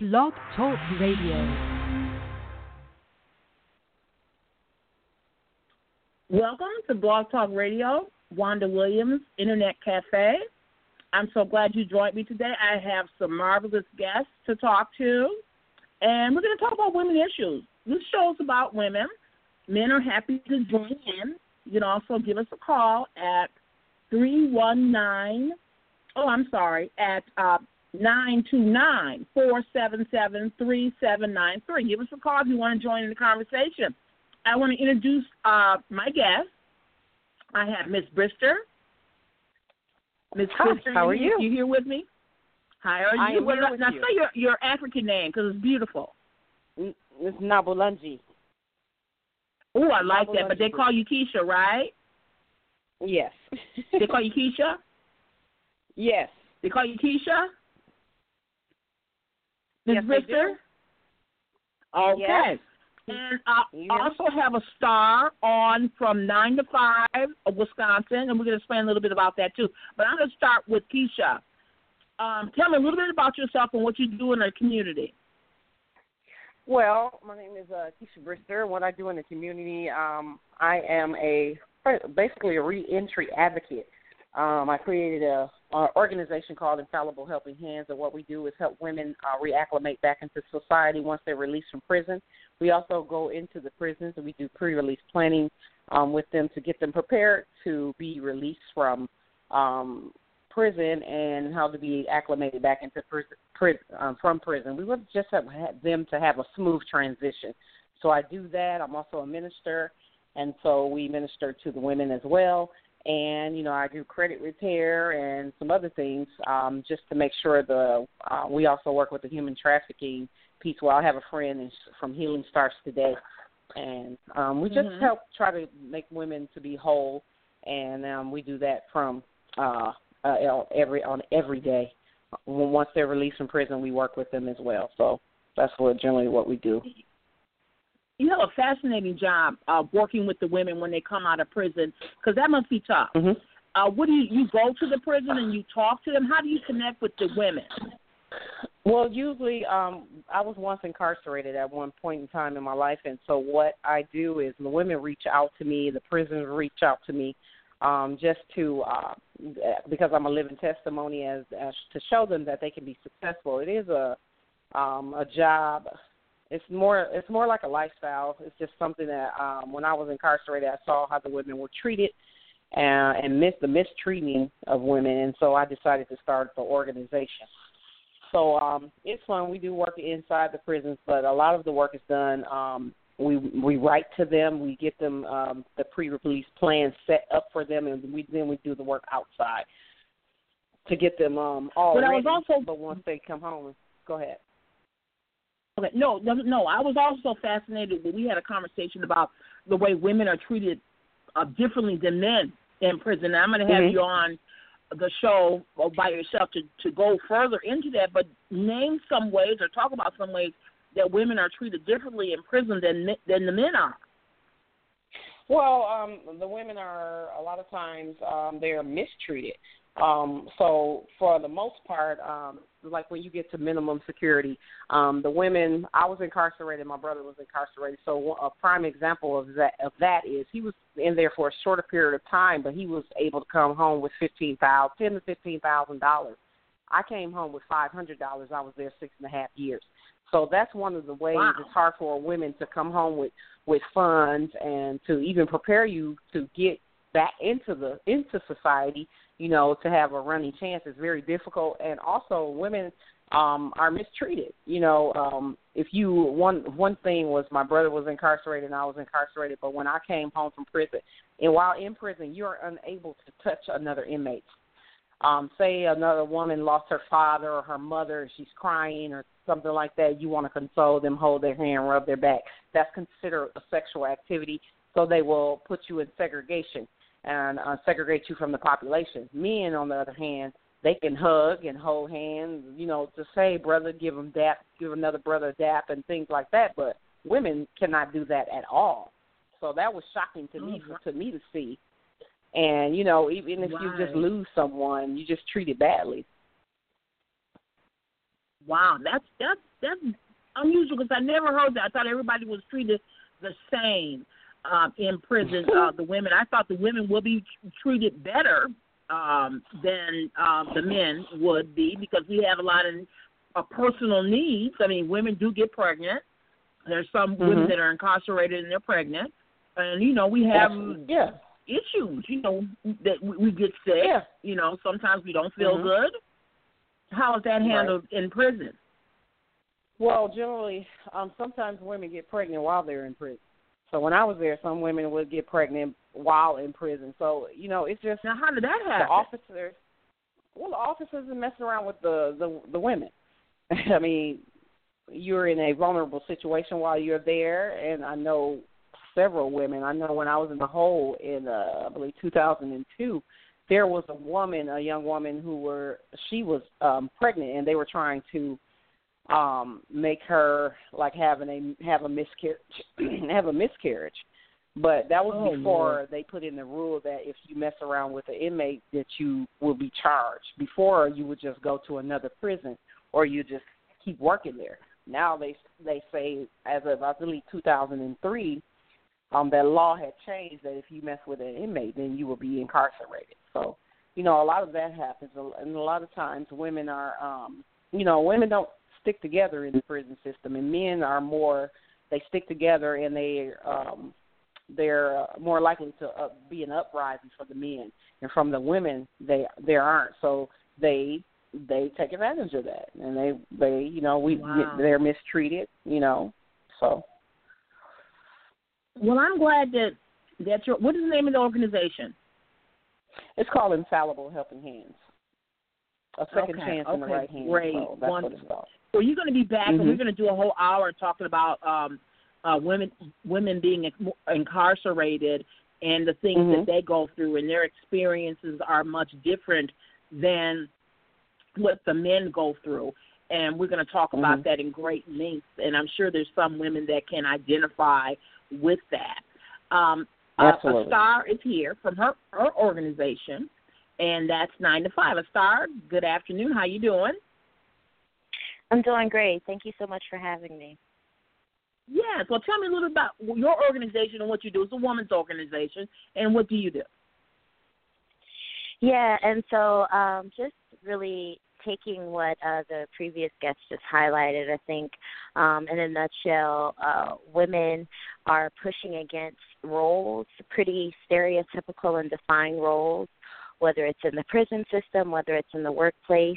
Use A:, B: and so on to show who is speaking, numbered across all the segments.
A: Blog Talk Radio.
B: Welcome to Blog Talk Radio, Wanda Williams Internet Cafe. I'm so glad you joined me today. I have some marvelous guests to talk to, and we're going to talk about women issues. This show is about women. Men are happy to join in. You can also give us a call at 319, oh, I'm sorry, at uh, 929 477 3793. Give us a call if you want to join in the conversation. I want to introduce uh, my guest. I have Miss Brister. Miss Brister,
C: how are
B: you,
C: you?
B: Here with me? Hi, are
C: I
B: you?
C: am
B: Well, now now
C: you.
B: say your your African name because it's beautiful.
C: It's Nabulunji.
B: Oh, I like that. But they call you Keisha, right?
C: Yes.
B: They call you Keisha.
C: yes.
B: They call you Keisha. Miss
C: Yes, they do.
B: Brister. Okay.
C: Yes.
B: And I
C: Yes.
B: also have a star on from 9 to 5 of Wisconsin, and we're going to explain a little bit about that too. But I'm going to start with Keisha. Um, tell me a little bit about yourself and what you do in the community.
C: Well, my name is uh, Keisha Brister. What I do in the community, um, I am a basically a reentry advocate. Um, I created a, a organization called Infallible Helping Hands, and what we do is help women uh, reacclimate back into society once they're released from prison. We also go into the prisons and we do pre-release planning um, with them to get them prepared to be released from um, prison and how to be acclimated back into prison, prison um, from prison. We would just have them to have a smooth transition. So I do that. I'm also a minister, and so we minister to the women as well. And you know, I do credit repair and some other things um, just to make sure the. Uh, we also work with the human trafficking piece. Well, I have a friend from Healing Starts Today, and um, we just
B: Mhm.
C: help try to make women to be whole, and um, we do that from uh, uh, every on every day. Once they're released from prison, we work with them as well. So that's what generally what we do.
B: You have a fascinating job uh, working with the women when they come out of prison because that must be tough.
C: hmm
B: Uh, what do you you go to the prison and you talk to them? How do you connect with the women?
C: Well, usually, um, I was once incarcerated at one point in time in my life, and so what I do is the women reach out to me, the prisons reach out to me, um, just to uh, because I'm a living testimony as, as to show them that they can be successful. It is a um, a job. It's more it's more like a lifestyle. It's just something that um, when I was incarcerated, I saw how the women were treated uh, and miss the mistreating of women, and so I decided to start the organization. So um, it's fun. We do work inside the prisons, but a lot of the work is done. Um, we we write to them. We get them um, the pre-release plan set up for them, and we then we do the work outside to get them um, all
B: But I
C: ready.
B: was also-
C: but once they come home, go ahead.
B: Okay, no, no, no. I was also fascinated when we had a conversation about the way women are treated uh, differently than men in prison. I'm going to have
C: Mhm.
B: you on the show uh, by yourself to to go further into that. But name some ways or talk about some ways that women are treated differently in prison than than the men are.
C: Well, um, the women are a lot of times um, they are mistreated. Um, so for the most part, um, like when you get to minimum security, um, the women. I was incarcerated. My brother was incarcerated. So a prime example of that of that is he was in there for a shorter period of time, but he was able to come home with fifteen thousand, ten to fifteen thousand dollars. I came home with five hundred dollars. I was there six and a half years. So that's one of the ways
B: Wow.
C: it's hard for women to come home with with funds and to even prepare you to get back into the into society you know to have a running chance is very difficult. And also women um are mistreated. You know um if you one one thing was my brother was incarcerated and I was incarcerated but when I came home from prison and while in prison you're unable to touch another inmate. Um say another woman lost her father or her mother she's crying or something like that you want to console them hold their hand rub their back. That's considered a sexual activity so they will put you in segregation and uh, segregate you from the population. Men on the other hand they can hug and hold hands you know to say brother give them dap give another brother dap and things like that but women cannot do that at all. So that was shocking to me
B: Oh,
C: for, to me to see. And you know even if you just lose someone you just treat it badly.
B: Wow, that's that's that's unusual because I never heard that. I thought everybody was treated the same um, in prison. Uh, the women, I thought the women would be treated better um, than um, the men would be because we have a lot of uh, personal needs. I mean, women do get pregnant. There's some
C: mm-hmm.
B: women that are incarcerated and they're pregnant, and you know we have
C: yeah.
B: issues. You know that we, we get sick.
C: Yeah.
B: You know sometimes we don't feel
C: mm-hmm.
B: good. How is that handled
C: right.
B: in prison?
C: Well, generally, um, sometimes women get pregnant while they're in prison. So when I was there, some women would get pregnant while in prison. So you know, it's just
B: now how did that happen?
C: The officers, well, the officers are messing around with the the, the women. I mean, you're in a vulnerable situation while you're there, and I know several women. I know when I was in the hole in uh, I believe 2002, there was a woman, a young woman who were she was um pregnant, and they were trying to um make her like having a have a miscarriage have a miscarriage. But that was
B: oh,
C: before
B: Lord.
C: they put in the rule that if you mess around with an inmate that you will be charged. Before you would just go to another prison or you just keep working there. Now they they say as of i believe 2003 um that law had changed that if you mess with an inmate then you will be incarcerated. So you know a lot of that happens. And a lot of times women are um you know women don't stick together in the prison system, and men are more they stick together and they um they're uh, more likely to uh, be an uprising for the men, and from the women they there aren't. So they they take advantage of that, and they they you know we
B: wow.
C: they're mistreated, you know. So.
B: Well, I'm glad that that your what is the name of the organization?
C: It's called Infallible Helping Hands. A second
B: okay,
C: chance
B: okay,
C: in the right hand.
B: Great.
C: So that's
B: Wonderful.
C: what it's called.
B: So you're going to be back,
C: mm-hmm.
B: and we're going to do a whole hour talking about um, uh, women women being incarcerated and the things
C: mm-hmm.
B: that they go through, and their experiences are much different than what the men go through. And we're going to talk
C: mm-hmm.
B: about that in great length. And I'm sure there's some women that can identify with that. Um,
C: Absolutely.
B: A, a star is here from her her organization, and that's nine to five. A star, good afternoon. How you doing?
D: I'm doing great. Thank you so much for having me.
B: Yes. Well, tell me a little bit about your organization and what you do. It's a woman's organization, and what do you do?
D: Yeah, and so um, just really taking what uh, the previous guest just highlighted, I think, um, in a nutshell, uh, women are pushing against roles, pretty stereotypical and defined roles, whether it's in the prison system, whether it's in the workplace,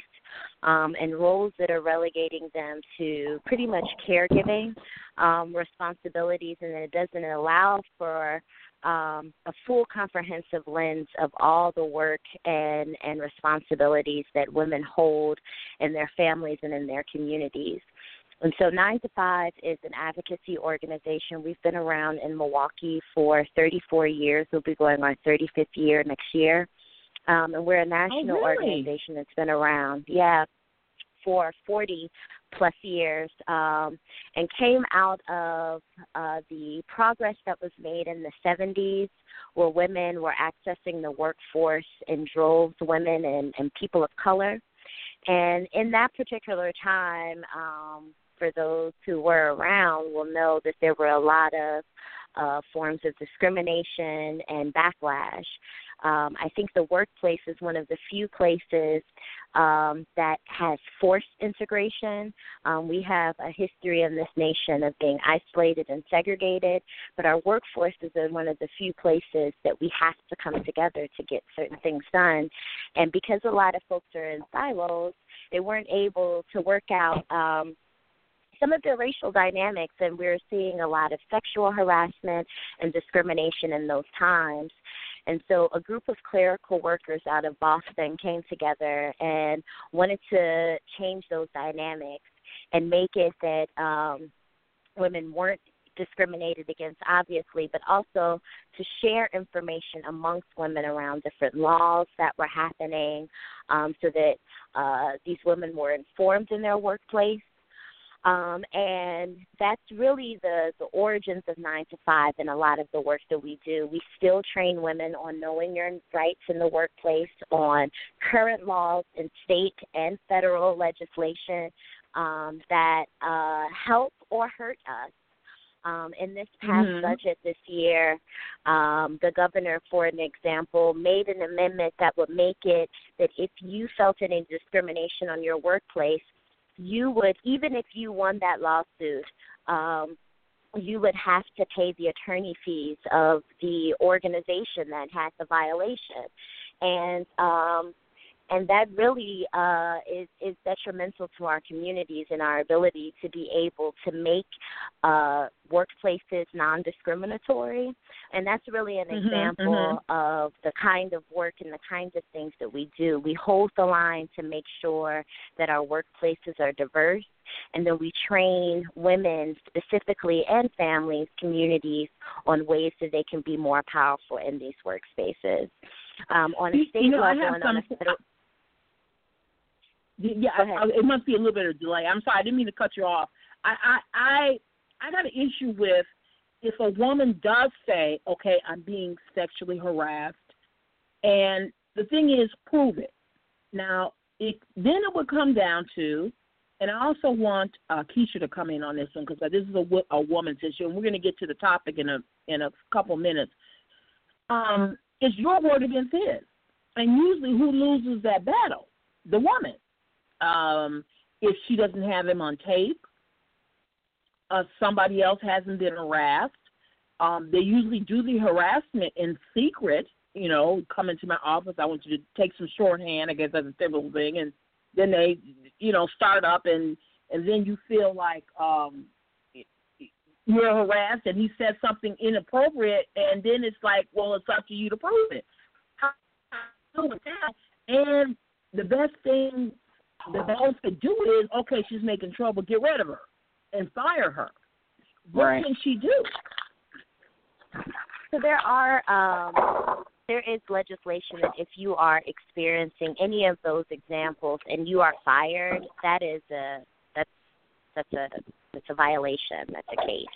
D: um, and roles that are relegating them to pretty much caregiving um, responsibilities, and it doesn't allow for um, a full comprehensive lens of all the work and, and responsibilities that women hold in their families and in their communities. And so, Nine to Five is an advocacy organization. We've been around in Milwaukee for 34 years. We'll be going our 35th year next year. Um, and we're a national
B: oh, really?
D: organization that's been around, yeah, for 40 plus years, um, and came out of uh, the progress that was made in the 70s, where women were accessing the workforce in droves, women and, and people of color. And in that particular time, um, for those who were around, will know that there were a lot of uh, forms of discrimination and backlash. Um, I think the workplace is one of the few places um, that has forced integration. Um, we have a history in this nation of being isolated and segregated, but our workforce is one of the few places that we have to come together to get certain things done. And because a lot of folks are in silos, they weren't able to work out. Um, some of the racial dynamics, and we're seeing a lot of sexual harassment and discrimination in those times. And so a group of clerical workers out of Boston came together and wanted to change those dynamics and make it that um, women weren't discriminated against, obviously, but also to share information amongst women around different laws that were happening um, so that uh, these women were informed in their workplace um, and that's really the, the origins of 9 to 5 and a lot of the work that we do. We still train women on knowing your rights in the workplace, on current laws in state and federal legislation. um, that uh, help or hurt us. Um, in this past
B: Mhm.
D: budget this year, um, the governor, for an example, made an amendment that would make it that if you felt any discrimination on your workplace, you would, even if you won that lawsuit, um, you would have to pay the attorney fees of the organization that had the violation, and um, and that really uh, is is detrimental to our communities and our ability to be able to make uh, workplaces non-discriminatory. And that's really an
B: Mhm,
D: example of the kind of work and the kinds of things that we do. We hold the line to make sure that our workplaces are diverse, and then we train women specifically and families, communities on ways that they can be more powerful in these workspaces. Um, on a state
B: you know,
D: level and on a federal
B: Yeah, I, I, it must be a little bit of delay. I'm sorry, I didn't mean to cut you off. I, I, I, I got an issue with if a woman does say, "Okay, I'm being sexually harassed," and the thing is, prove it. Now, it, then it would come down to, and I also want uh, Keisha to come in on this one because this is a, a woman's issue, and we're going to get to the topic in a in a couple minutes. Um, it's your word against his, and usually, who loses that battle? The woman um, if she doesn't have him on tape, uh, somebody else hasn't been harassed. Um, they usually do the harassment in secret. You know, come into my office. I want you to take some shorthand. I guess that's a typical thing, and then they, you know, start up, and and then you feel like um, you're harassed, and he said something inappropriate, and then it's like, well, it's up to you to prove it. And the best thing the boss could do is, okay, she's making trouble, get rid of her and fire her. What
C: Right.
B: can she do?
D: So there are um, there is legislation that if you are experiencing any of those examples and you are fired, that is a that's that's a that's a violation. That's a case.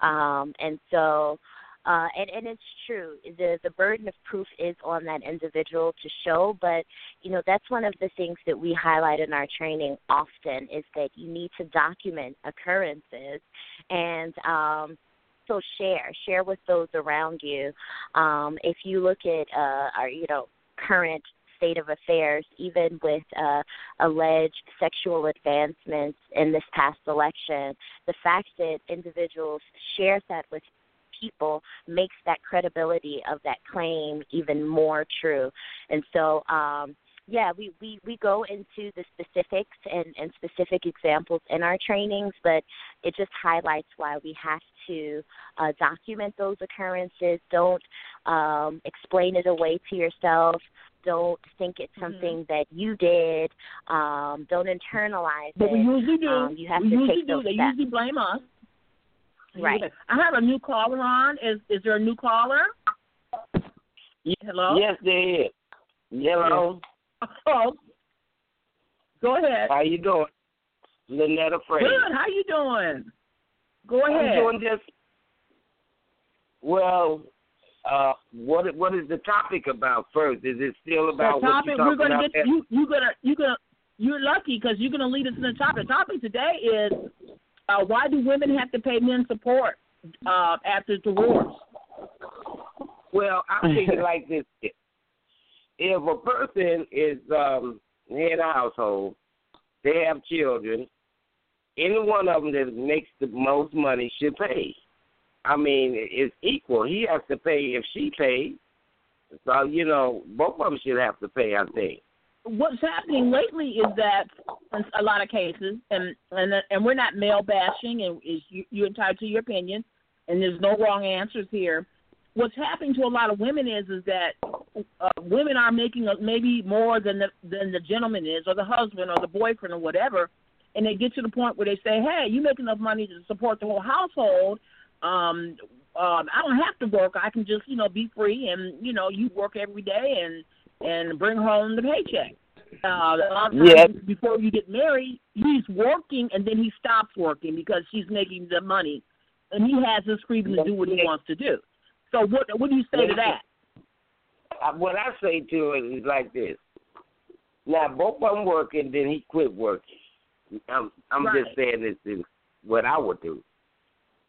D: Um, and so uh, and, and it's true. The the burden of proof is on that individual to show, but you know that's one of the things that we highlight in our training often is that you need to document occurrences and um, also share share with those around you um, if you look at uh, our you know current state of affairs even with uh, alleged sexual advancements in this past election the fact that individuals share that with people makes that credibility of that claim even more true and so um, yeah, we, we, we go into the specifics and, and specific examples in our trainings, but it just highlights why we have to uh, document those occurrences. Don't um, explain it away to yourself. Don't think it's
B: Mm-hmm.
D: something that you did. Um, don't internalize
B: But
D: it.
B: we usually do.
D: Um, you have
B: we
D: to
B: usually
D: take
B: do.
D: those
B: They
D: steps.
B: usually blame us.
D: Right.
B: I have a new caller on. Is is there a new caller?
E: Ye-
B: Hello.
E: Yes, there is. Hello.
B: Oh. Go ahead.
E: How you doing? Lynetta Fraser.
B: Good. How you doing? Go ahead.
E: I'm
B: ahead.
E: doing just well. Uh, what what is the topic about first? Is it still about
B: the
E: what
B: topic
E: you're talking we're
B: gonna
E: about?
B: get you you're gonna you're gonna you're lucky because you're gonna lead us in the topic. The topic today is uh, why do women have to pay men support uh, after divorce?
E: Well, I think it like this: if a person is um, head of household, they have children. Any one of them that makes the most money should pay. I mean, it's equal. He has to pay if she pays. So you know, both of them should have to pay. I think.
B: What's happening lately is that in a lot of cases, and and and we're not male bashing, and is you, you're entitled to your opinion, and there's no wrong answers here. What's happening to a lot of women is is that uh, women are making a, maybe more than the than the gentleman is, or the husband, or the boyfriend, or whatever, and they get to the point where they say, "Hey, you make enough money to support the whole household. Um, um, I don't have to work. I can just, you know, be free, and you know, you work every day and and bring home the paycheck." Uh, a lot of times
E: Yeah.
B: before you get married, he's working and then he stops working because she's making the money, and he has his freedom to do what he wants to do. So what what do you say to that?
E: What I say to it is like this. Now both of them working, then he quit working. I'm I'm
B: Right.
E: just saying this is what I would do.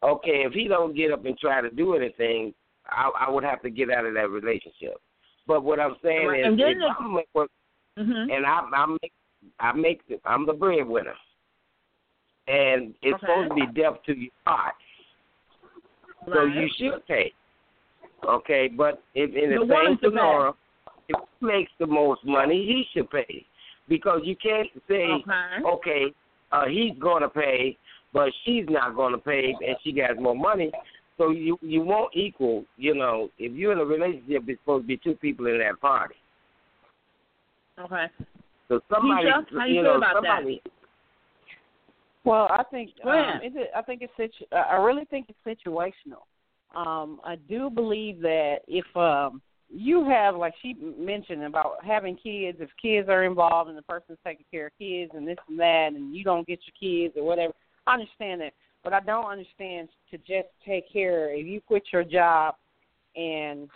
E: Okay, if he don't get up and try to do anything, I, I would have to get out of that relationship. But what I'm saying
B: Right,
E: is,
B: and then the-
E: work
B: Mhm.
E: and I, I make, I make, the, I'm the breadwinner, and it's
B: Okay.
E: supposed to be death to your heart, so you should pay. Okay, but if in the,
B: The
E: same scenario, if he makes the most money, he should pay, because you can't say,
B: Okay.
E: okay, uh, he's going to pay, but she's not going to pay, and she got more money. So you you won't equal. You know, if you're in a relationship, it's supposed to be two people in that party.
B: Okay.
E: So somebody,
B: Keisha, how you
E: you
B: feel
E: know,
B: about that?
E: somebody.
C: Well, I think um, it, I think it's situ- I really think it's situational. Um, I do believe that if um, you have, like she mentioned about having kids, if kids are involved and the person's taking care of kids and this and that, and you don't get your kids or whatever, I understand that. But I don't understand to just take care. If you quit your job and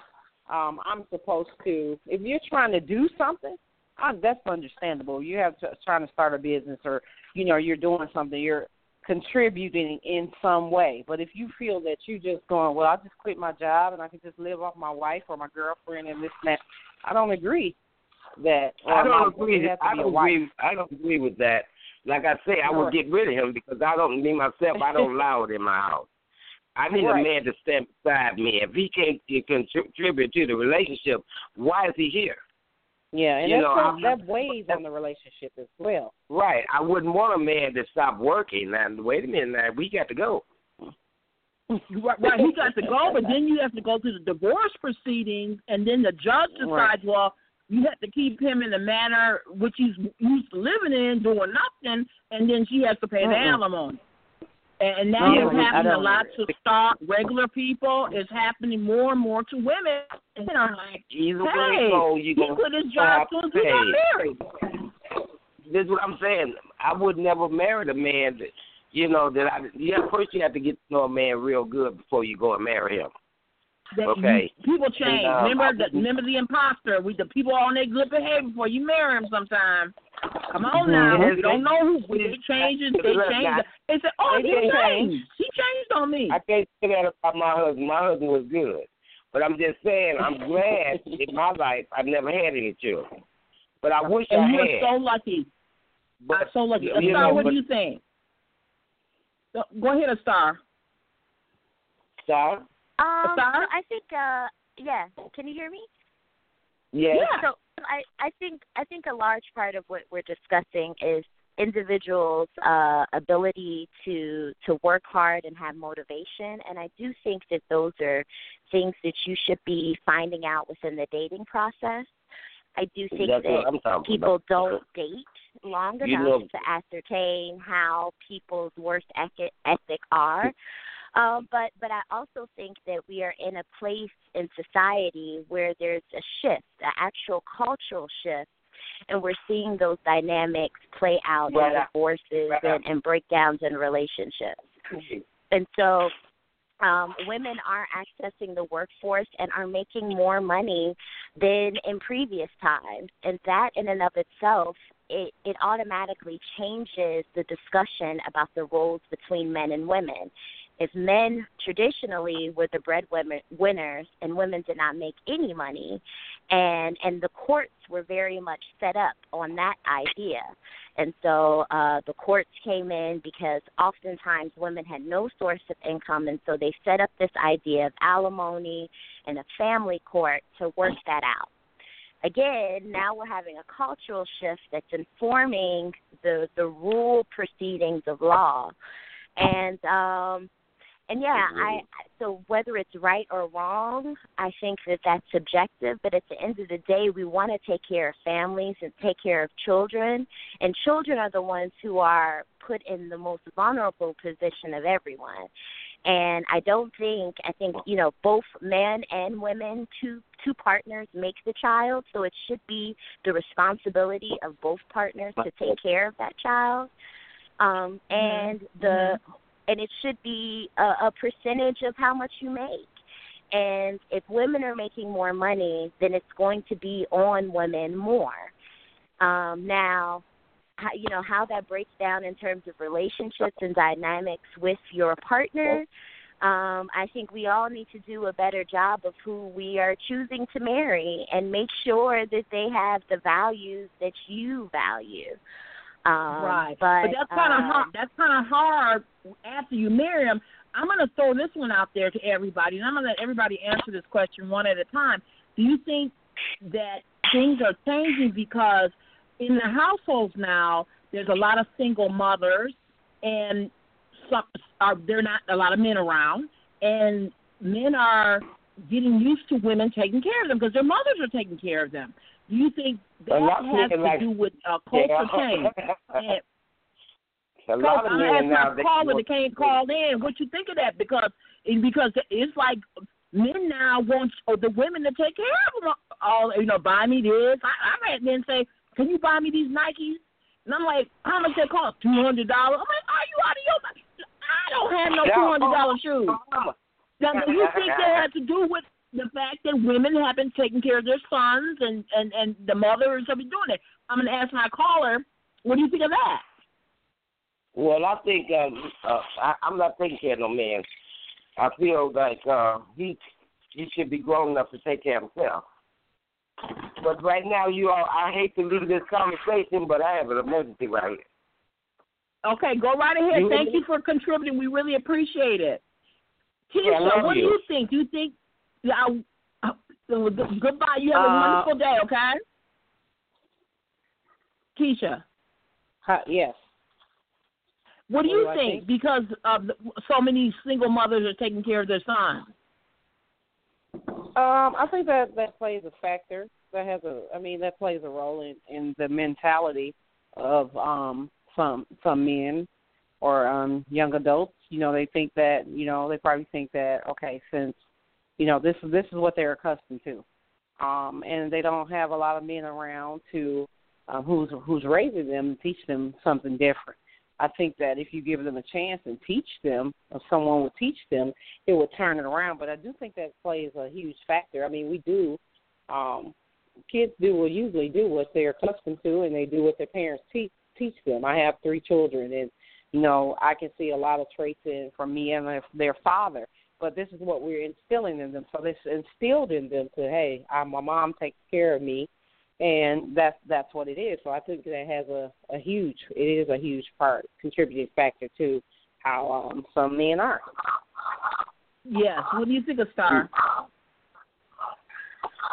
C: um, I'm supposed to, if you're trying to do something, I, that's understandable. You have to trying to start a business or you know you're doing something you're contributing in some way but if you feel that you're just going well i just quit my job and i can just live off my wife or my girlfriend and this and that i don't agree that
E: I don't
C: my-
E: agree.
C: it has to
E: I don't agree. I don't agree with that. Like I say, I would get rid of him because I don't me myself. I don't allow it in my house. I need a man to stand beside me. If he can't contribute to the relationship, why is he here?
C: yeah and
E: you
C: that,
E: know,
C: that,
E: I'm-
C: that weighs on the relationship as well
E: Right. I wouldn't want a man to stop working. Now, wait a minute. Now we got to go.
B: Right, right, he got to go, but then you have to go through the divorce proceedings, and then the judge decides,
C: Right.
B: well, you have to keep him in the manner which he's used to living in, doing nothing, and then she has to pay the alimony. And, that is happening a lot to stock regular people. It's happening more and more to women. And they're like,
E: Either
B: hey,
E: go, you
B: he quit his job soon as we got married.
E: This is what I'm saying. I would never marry a man that you know that I. Yeah, first you have to get to know a man real good before you go and marry him.
B: That
E: Okay.
B: you- people change.
E: And, um,
B: remember the remember the imposter. We the people on their good behavior before you marry them. Sometimes. Come on now.
E: Yes,
B: We don't know who
E: they-
B: they changes.
E: they-
B: change. They say, "Oh,
C: they
B: he
C: change.
B: changed. He changed on me."
E: I can't say that about my husband. My husband was good, but I'm just saying I'm glad in my life I've never had any children. But I wish
B: and you
E: I
B: are so lucky.
E: but
B: I'm so lucky.
E: you
B: Star,
E: know,
B: what
E: but,
B: do you think? Go- Go ahead, Star.
E: Star?
D: Um, so I think, uh, yeah. Can you hear me?
E: Yes.
B: Yeah.
D: So I, I think I think a large part of what we're discussing is individuals' uh, ability to to work hard and have motivation, and I do think that those are things that you should be finding out within the dating process. I do think
E: That's
D: that
E: what I'm talking
D: people
E: about.
D: don't date long
E: You
D: enough
E: know-
D: to ascertain how people's worst ethic, ethic are. Um, but but I also think that we are in a place in society where there's a shift, an actual cultural shift, and we're seeing those dynamics play out in divorces
E: Right.
D: and, and breakdowns in relationships. And so um, women are accessing the workforce and are making more money than in previous times. And that in and of itself, it, it automatically changes the discussion about the roles between men and women. If men traditionally were the breadwinner winners and women did not make any money, and and the courts were very much set up on that idea, and so uh, the courts came in because oftentimes women had no source of income, and so they set up this idea of alimony and a family court to work that out. Again, now we're having a cultural shift that's informing the the rule proceedings of law, and um, and yeah, I so whether it's right or wrong, I think that that's subjective. But at the end of the day, we want to take care of families and take care of children, and children are the ones who are put in the most vulnerable position of everyone. And I don't think I think you know both men and women, two two partners make the child, so it should be the responsibility of both partners to take care of that child. Um, and the and it should be a, a percentage of how much you make. And if women are making more money, then it's going to be on women more. Um, now, how, you know how that breaks down in terms of relationships and dynamics with your partner. Um, I think we all need to do a better job of who we are choosing to marry and make sure that they have the values that you value. Um,
B: right,
D: but,
B: but that's kind of
D: um,
B: hard. That's kind of hard after you marry. I'm going to throw this one out there to everybody, and I'm going to let everybody answer this question one at a time. Do you think that things are changing because in the households now there's a lot of single mothers and some are there not a lot of men around and men are getting used to women taking care of them because their mothers are taking care of them. Do you think that has to
E: like-
B: do with uh, culture change?
E: A lot of
B: I'm
E: men now
B: my
E: they
B: caller that can't call in. What you think of that? Because because it's like men now want the women to take care of them. All you know, buy me this. I, I've had men say, "Can you buy me these Nikes?" And I'm like, "How much they cost? Two hundred dollars." I'm like, "Are you out of your mind? I don't have no two hundred dollar shoes." Now, do you think that has to do with the fact that women have been taking care of their sons and and and the mothers have been doing it? I'm going to ask my caller, what do you think of that?
E: Well, I think um, uh, I, I'm not taking care of no man. I feel like uh, he he should be grown enough to take care of himself. But right now, you all, I hate to leave this conversation, but I have an emergency right here.
B: Okay, go right ahead.
E: You-
B: Thank you for contributing. We really appreciate it. Tisha,
E: Yeah,
B: what do
E: you.
B: you think? Do you think? Yeah, I, uh, goodbye. You have a
C: Uh,
B: wonderful day. Okay. Keisha,
C: Hi, yes.
B: what do
C: What
B: you
C: do
B: think?
C: think?
B: Because of so many single mothers are taking care of their sons.
C: Um, I think that that plays a factor. That has a, I mean, that plays a role in in the mentality of um some some men or um young adults. You know, they think that you know they probably think that okay, since you know this this is what they're accustomed to, um, and they don't have a lot of men around to um, who's who's raising them and teach them something different. I think that if you give them a chance and teach them, or someone would teach them, it would turn it around. But I do think that plays a huge factor. I mean, we do. Um, kids do will usually do what they're accustomed to, and they do what their parents teach teach them. I have three children, and you know I can see a lot of traits in from me and their, their father. But this is what we're instilling in them. So this instilled in them to, hey, I, my mom takes care of me, and that's that's what it is. So I think that has a a huge it is a huge part contributing factor to how um some men are.
B: Yes. What do you think of Star?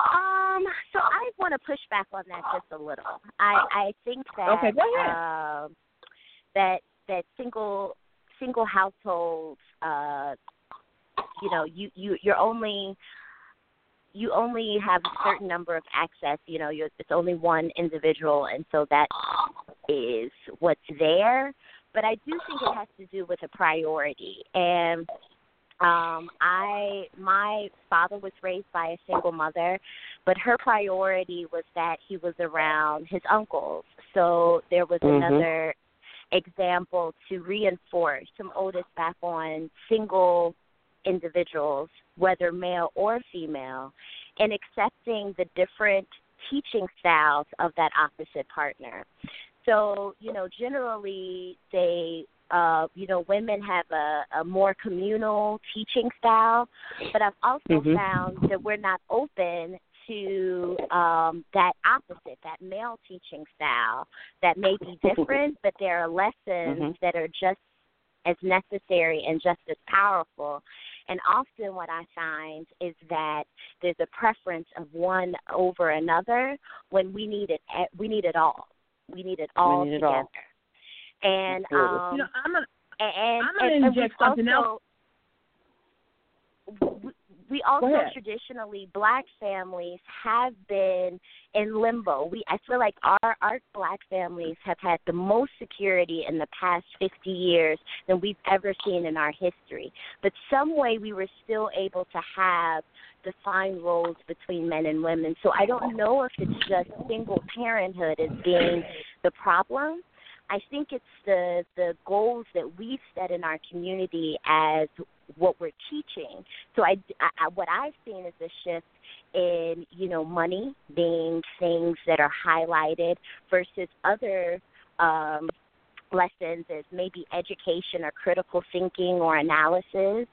D: Um, so I want to push back on that just a little. I I think that
B: Okay, go ahead.
D: um that that single single households uh you know, you you you're only you only have a certain number of access, you know, you're, it's only one individual and so that is what's there, but I do think it has to do with a priority. And um i my father was raised by a single mother but her priority was that he was around his uncles. So there was
C: Mhm.
D: another example to reinforce. Some onus back on single individuals whether male or female and accepting the different teaching styles of that opposite partner so you know generally they uh, you know, women have a, a more communal teaching style, but I've also
C: Mhm.
D: found that we're not open to um, that opposite, that male teaching style that may be different, but there are lessons
C: Mhm.
D: that are just as necessary and just as powerful. And often what I find is that there's a preference of one over another when we need it we need it all. We need it all
C: need it
D: together.
C: all.
D: And
C: Absolutely.
D: um
B: You know, I'm gonna
D: and,
B: I'm gonna
D: and, and
B: inject
D: we
B: something
D: also, we- We also traditionally black families have been in limbo. We I feel like our our black families have had the most security in the past 50 years than we've ever seen in our history. But some way we were still able to have defined roles between men and women. So I don't know if it's just single parenthood as being the problem. I think it's the the goals that we've set in our community as what we're teaching. So I, I what I've seen is a shift in you know money being things that are highlighted versus other um, lessons is maybe education or critical thinking or analysis.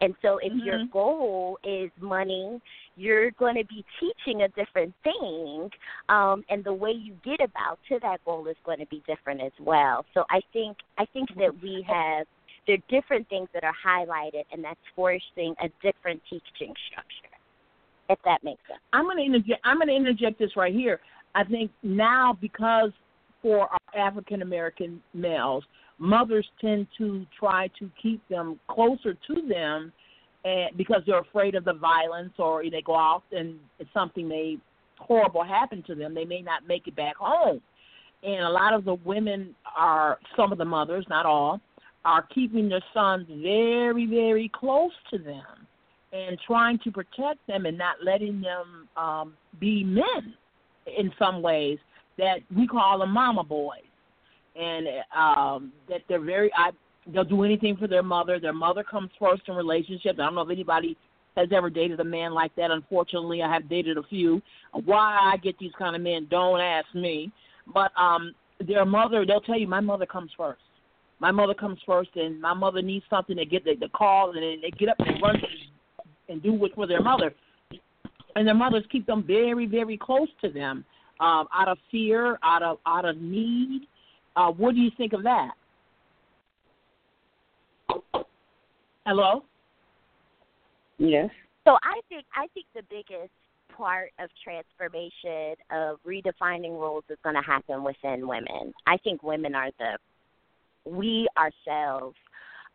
D: And so, if
B: mm-hmm.
D: your goal is money, you're going to be teaching a different thing, um, and the way you get about to that goal is going to be different as well. So, I think I think that we have there are different things that are highlighted, and that's forcing a different teaching structure. If that makes sense.
B: I'm going to interject. I'm going to interject this right here. I think now because for our African American males, mothers tend to try to keep them closer to them and because they're afraid of the violence or they go out and something may horrible happen to them they may not make it back home. And a lot of the women are some of the mothers not all are keeping their sons very very close to them and trying to protect them and not letting them um be men in some ways that we call them mama boys. And um, that they're very I, they'll do anything for their mother. Their mother comes first in relationships. I don't know if anybody has ever dated a man like that. Unfortunately, I have dated a few. Why I get these kind of men, don't ask me. But um, their mother, they'll tell you, my mother comes first. My mother comes first, and my mother needs something. They get the, the call, and then they get up and run and do what's for their mother. And their mothers keep them very, very close to them, um, out of fear, out of out of need, uh, what do you think of that? Hello.
C: Yes.
D: So I think I think the biggest part of transformation of redefining roles is going to happen within women. I think women are the we ourselves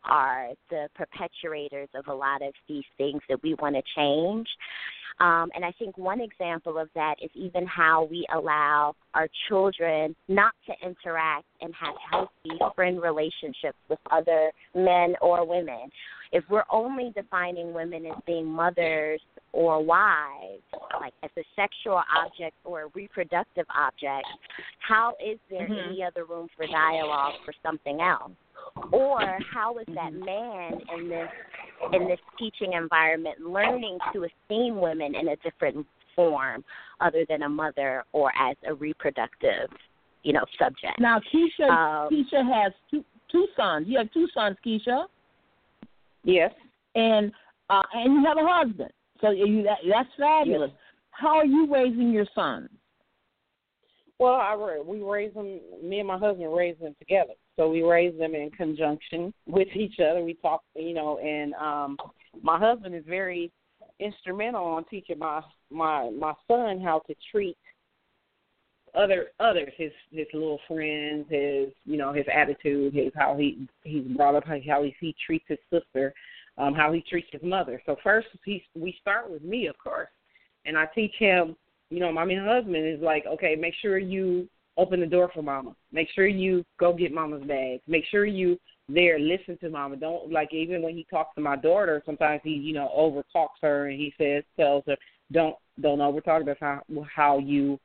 D: are the perpetuators of a lot of these things that we want to change. Um, and I think one example of that is even how we allow our children not to interact and have healthy friend relationships with other men or women. If we're only defining women as being mothers or wives, like as a sexual object or a reproductive object, how is there
B: mm-hmm.
D: any other room for dialogue for something else? Or how is that
B: mm-hmm.
D: man in this in this teaching environment learning to esteem women in a different form other than a mother or as a reproductive, you know, subject.
B: Now Keisha
D: um,
B: Keisha has two two sons. You have two sons, Keisha.
C: Yes.
B: And uh and you have a husband. So you that that's fabulous. Yes. How are you raising your sons?
C: Well, I we raise them. Me and my husband raise them together. So we raise them in conjunction with each other. We talk, you know, and um my husband is very instrumental on teaching my my my son how to treat other others his his little friends his you know his attitude his how he he's brought up how, he, he treats his sister um how he treats his mother so first he we start with me of course and i teach him you know my husband is like okay make sure you open the door for mama. Make sure you go get mama's bags. Make sure you there listen to mama. Don't like even when he talks to my daughter, sometimes he you know over talks her and he says tells her don't don't over talk. That's how how you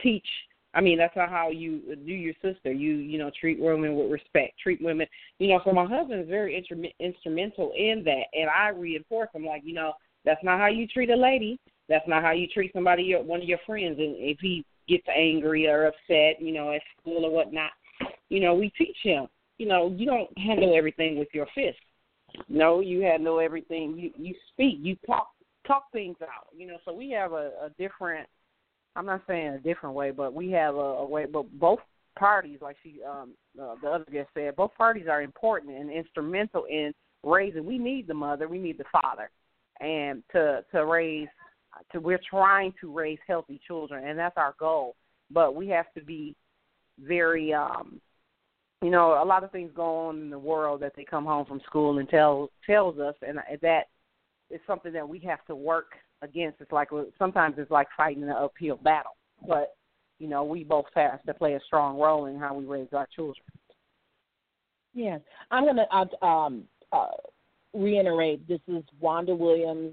C: teach. I mean that's not how you do your sister. You you know treat women with respect. Treat women. You know so my husband is very intru- instrumental in that, and I reinforce him like you know that's not how you treat a lady. That's not how you treat somebody, one of your friends. And if he gets angry or upset, you know, at school or whatnot, you know, we teach him, you know, you don't handle everything with your fist. No, you handle everything. You you speak. You talk talk things out. You know, so we have a, a different. I'm not saying a different way, but we have a, a way. But both parties, like she, um, uh, the other guest said, both parties are important and instrumental in raising. We need the mother. We need the father, and to to raise to we're trying to raise healthy children and that's our goal but we have to be very um you know a lot of things go on in the world that they come home from school and tell tells us and that is something that we have to work against it's like sometimes it's like fighting an uphill battle but you know we both have to play a strong role in how we raise our children
B: yes i'm going to uh, um uh reiterate this is wanda williams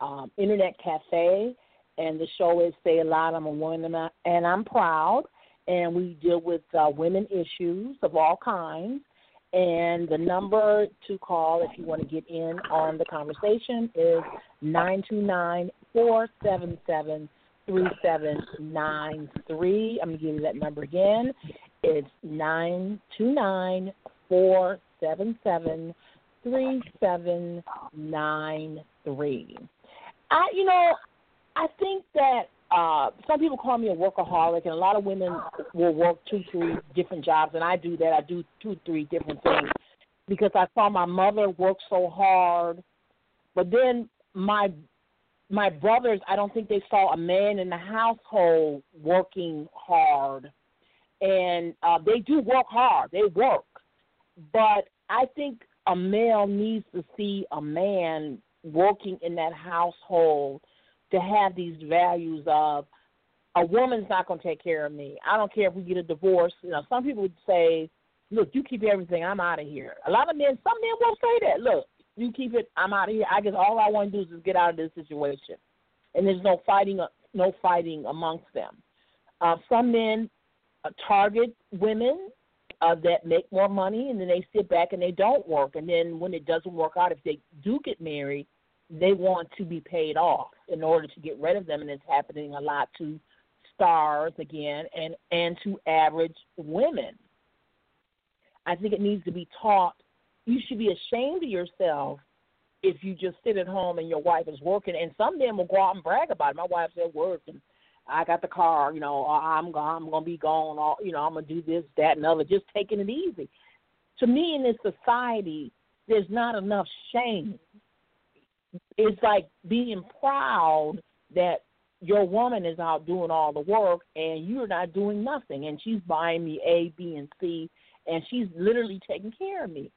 B: um, Internet Cafe, and the show is Say a Lot. I'm a woman, and I'm proud. And we deal with uh, women issues of all kinds. And the number to call if you want to get in on the conversation is nine two nine four seven seven three seven nine three. I'm going to give you that number again. It's nine two nine four seven seven three seven nine three. I, you know, I think that uh, some people call me a workaholic, and a lot of women will work two, three different jobs, and I do that. I do two, three different things because I saw my mother work so hard, but then my my brothers, I don't think they saw a man in the household working hard, and uh, they do work hard. They work, but I think a male needs to see a man working in that household to have these values of a woman's not going to take care of me. I don't care if we get a divorce. You know, some people would say, "Look, you keep everything. I'm out of here." A lot of men, some men will say that. Look, you keep it. I'm out of here. I guess all I want to do is just get out of this situation, and there's no fighting. No fighting amongst them. Uh, some men uh, target women uh, that make more money, and then they sit back and they don't work. And then when it doesn't work out, if they do get married, they want to be paid off in order to get rid of them, and it's happening a lot to stars again and and to average women. I think it needs to be taught. You should be ashamed of yourself if you just sit at home and your wife is working. And some men will go out and brag about it. My wife's at work and I got the car. You know, I'm. I'm gonna be gone. All you know, I'm gonna do this, that, and other. Just taking it easy. To me, in this society, there's not enough shame it's like being proud that your woman is out doing all the work and you're not doing nothing and she's buying me A, B, and C and she's literally taking care of me.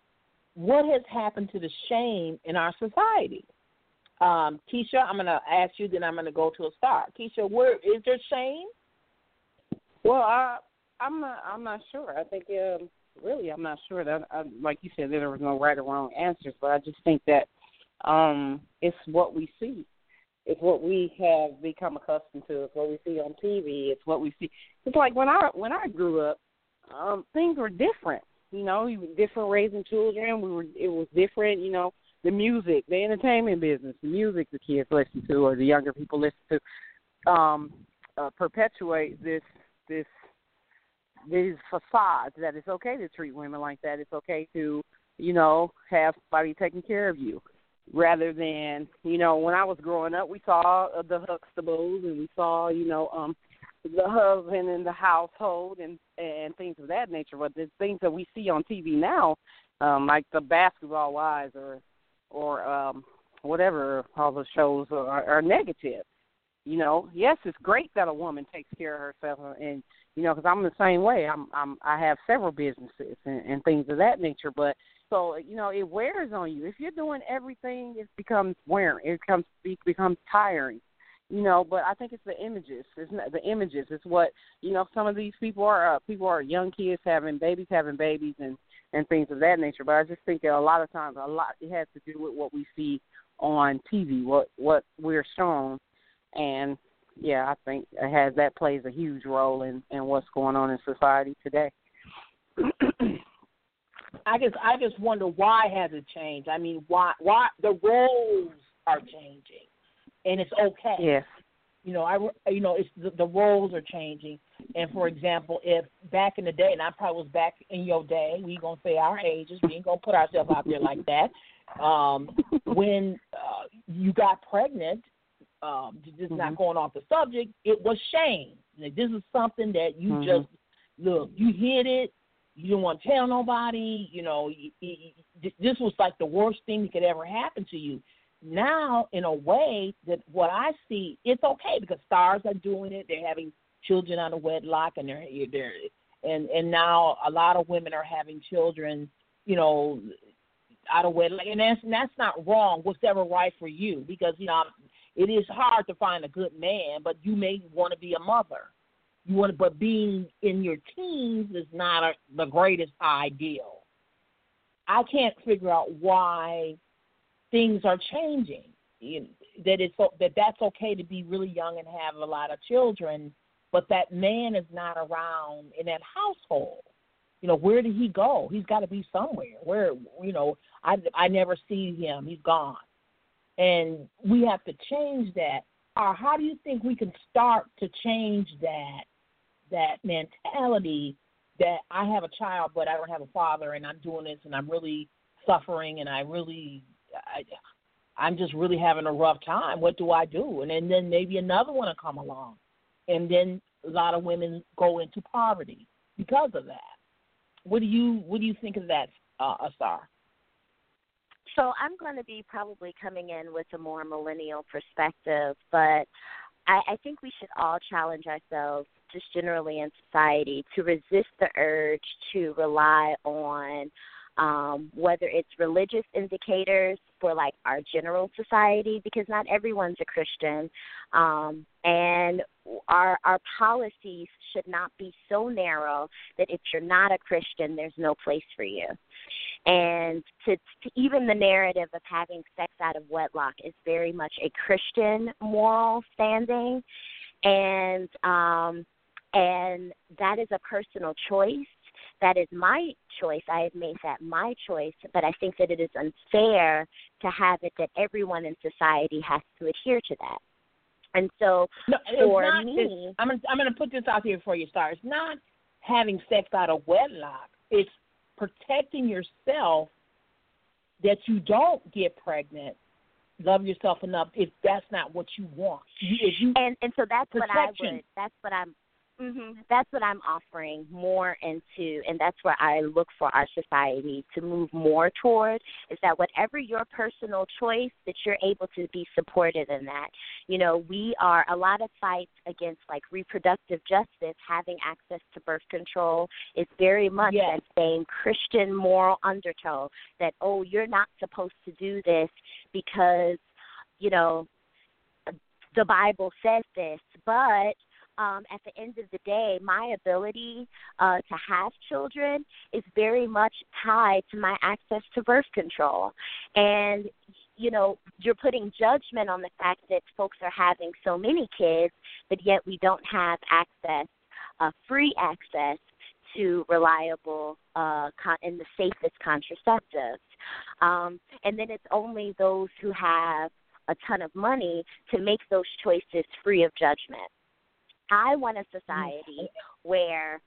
B: What has happened to the shame in our society? Um, Keisha, I'm gonna ask you, then I'm gonna go to a star. Keisha, where is there shame?
C: Well, I I'm not I'm not sure. I think um really I'm not sure that I, like you said there was no right or wrong answers, but I just think that um, it's what we see. It's what we have become accustomed to. It's what we see on TV. It's what we see. It's like when I when I grew up, um, things were different. You know, you were different raising children. We were it was different. You know, the music, the entertainment business, the music the kids listen to or the younger people listen to, um, uh, perpetuate this this these facades that it's okay to treat women like that. It's okay to you know have somebody taking care of you rather than you know when I was growing up, we saw uh, the Huxtables and we saw you know um the husband in the household and and things of that nature. But the things that we see on TV now, um, like the Basketball Wives or or um whatever all the shows are, are negative. You know, yes, it's great that a woman takes care of herself, and you know, because I'm the same way. I'm I'm I have several businesses and, and things of that nature, but so you know, it wears on you. If you're doing everything, it becomes wearing. It becomes it becomes tiring. You know, but I think it's the images. It's not, the images. It's what you know. Some of these people are uh, people are young kids having babies, having babies, and and things of that nature. But I just think that a lot of times, a lot it has to do with what we see on TV, what what we're shown, and yeah, I think it has that plays a huge role in in what's going on in society today.
B: I just I just wonder why has it changed? I mean, why why the roles are changing, and it's okay.
C: Yes.
B: You know, I you know it's the, the roles are changing. And for example, if back in the day, and I probably was back in your day, we gonna say our ages. We ain't gonna put ourselves out there like that. Um, when uh, you got pregnant, um, just mm-hmm. not going off the subject, it was shame. Like, this is something that you mm-hmm. just look. You hid it you don't want to tell nobody. You know, this was like the worst thing that could ever happen to you. Now, in a way, that what I see, it's okay because stars are doing it. They're having children out of wedlock, and they're they're and and now a lot of women are having children. You know, out of wedlock, and that's that's not wrong. Whatever right for you, because you know it is hard to find a good man, but you may want to be a mother you want, but being in your teens is not a, the greatest ideal. I can't figure out why things are changing. You know, that it's that that's okay to be really young and have a lot of children, but that man is not around in that household. You know, where did he go? He's got to be somewhere. Where you know, I I never see him. He's gone, and we have to change that. Or how do you think we can start to change that that mentality that I have a child, but I don't have a father, and I'm doing this, and I'm really suffering, and I really, I, I'm just really having a rough time. What do I do? And then, then maybe another one will come along, and then a lot of women go into poverty because of that. What do you What do you think of that, uh, Asar?
D: So I'm going to be probably coming in with a more millennial perspective, but I, I think we should all challenge ourselves, just generally in society, to resist the urge to rely on um, whether it's religious indicators for like our general society, because not everyone's a Christian, um, and our our policies should not be so narrow that if you're not a Christian, there's no place for you. And to, to even the narrative of having sex out of wedlock is very much a Christian moral standing, and um, and that is a personal choice. That is my choice. I have made that my choice, but I think that it is unfair to have it that everyone in society has to adhere to that. And so
B: no,
D: for
B: not,
D: me,
B: I'm gonna I'm gonna put this out here for you, Star. It's not having sex out of wedlock. It's protecting yourself that you don't get pregnant love yourself enough if that's not what you want. if you
D: and and so that's what I would. That's what I'm Mm-hmm. That's what I'm offering more into, and that's where I look for our society to move more toward. Is that whatever your personal choice, that you're able to be supported in that. You know, we are a lot of fights against like reproductive justice, having access to birth control is very much
B: yes.
D: that same Christian moral undertow that oh, you're not supposed to do this because, you know, the Bible says this, but um, at the end of the day, my ability uh, to have children is very much tied to my access to birth control. And, you know, you're putting judgment on the fact that folks are having so many kids, but yet we don't have access, uh, free access to reliable uh, con- and the safest contraceptives. Um, and then it's only those who have a ton of money to make those choices free of judgment. I want a society mm-hmm. where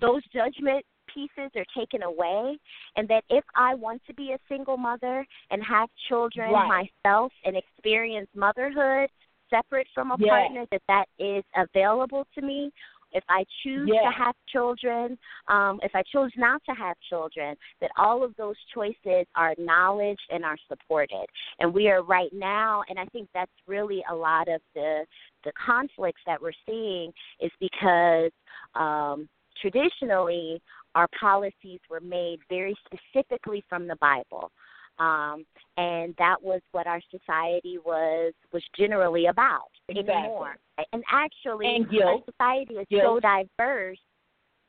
D: those judgment pieces are taken away and that if I want to be a single mother and have children
B: right.
D: myself and experience motherhood separate from a
B: yes.
D: partner that that is available to me if I choose
B: yes.
D: to have children, um, if I choose not to have children, that all of those choices are acknowledged and are supported. And we are right now, and I think that's really a lot of the the conflicts that we're seeing is because um, traditionally our policies were made very specifically from the Bible. Um, and that was what our society was was generally about
B: exactly.
D: anymore. And actually,
B: and
D: our society is
B: guilt.
D: so diverse.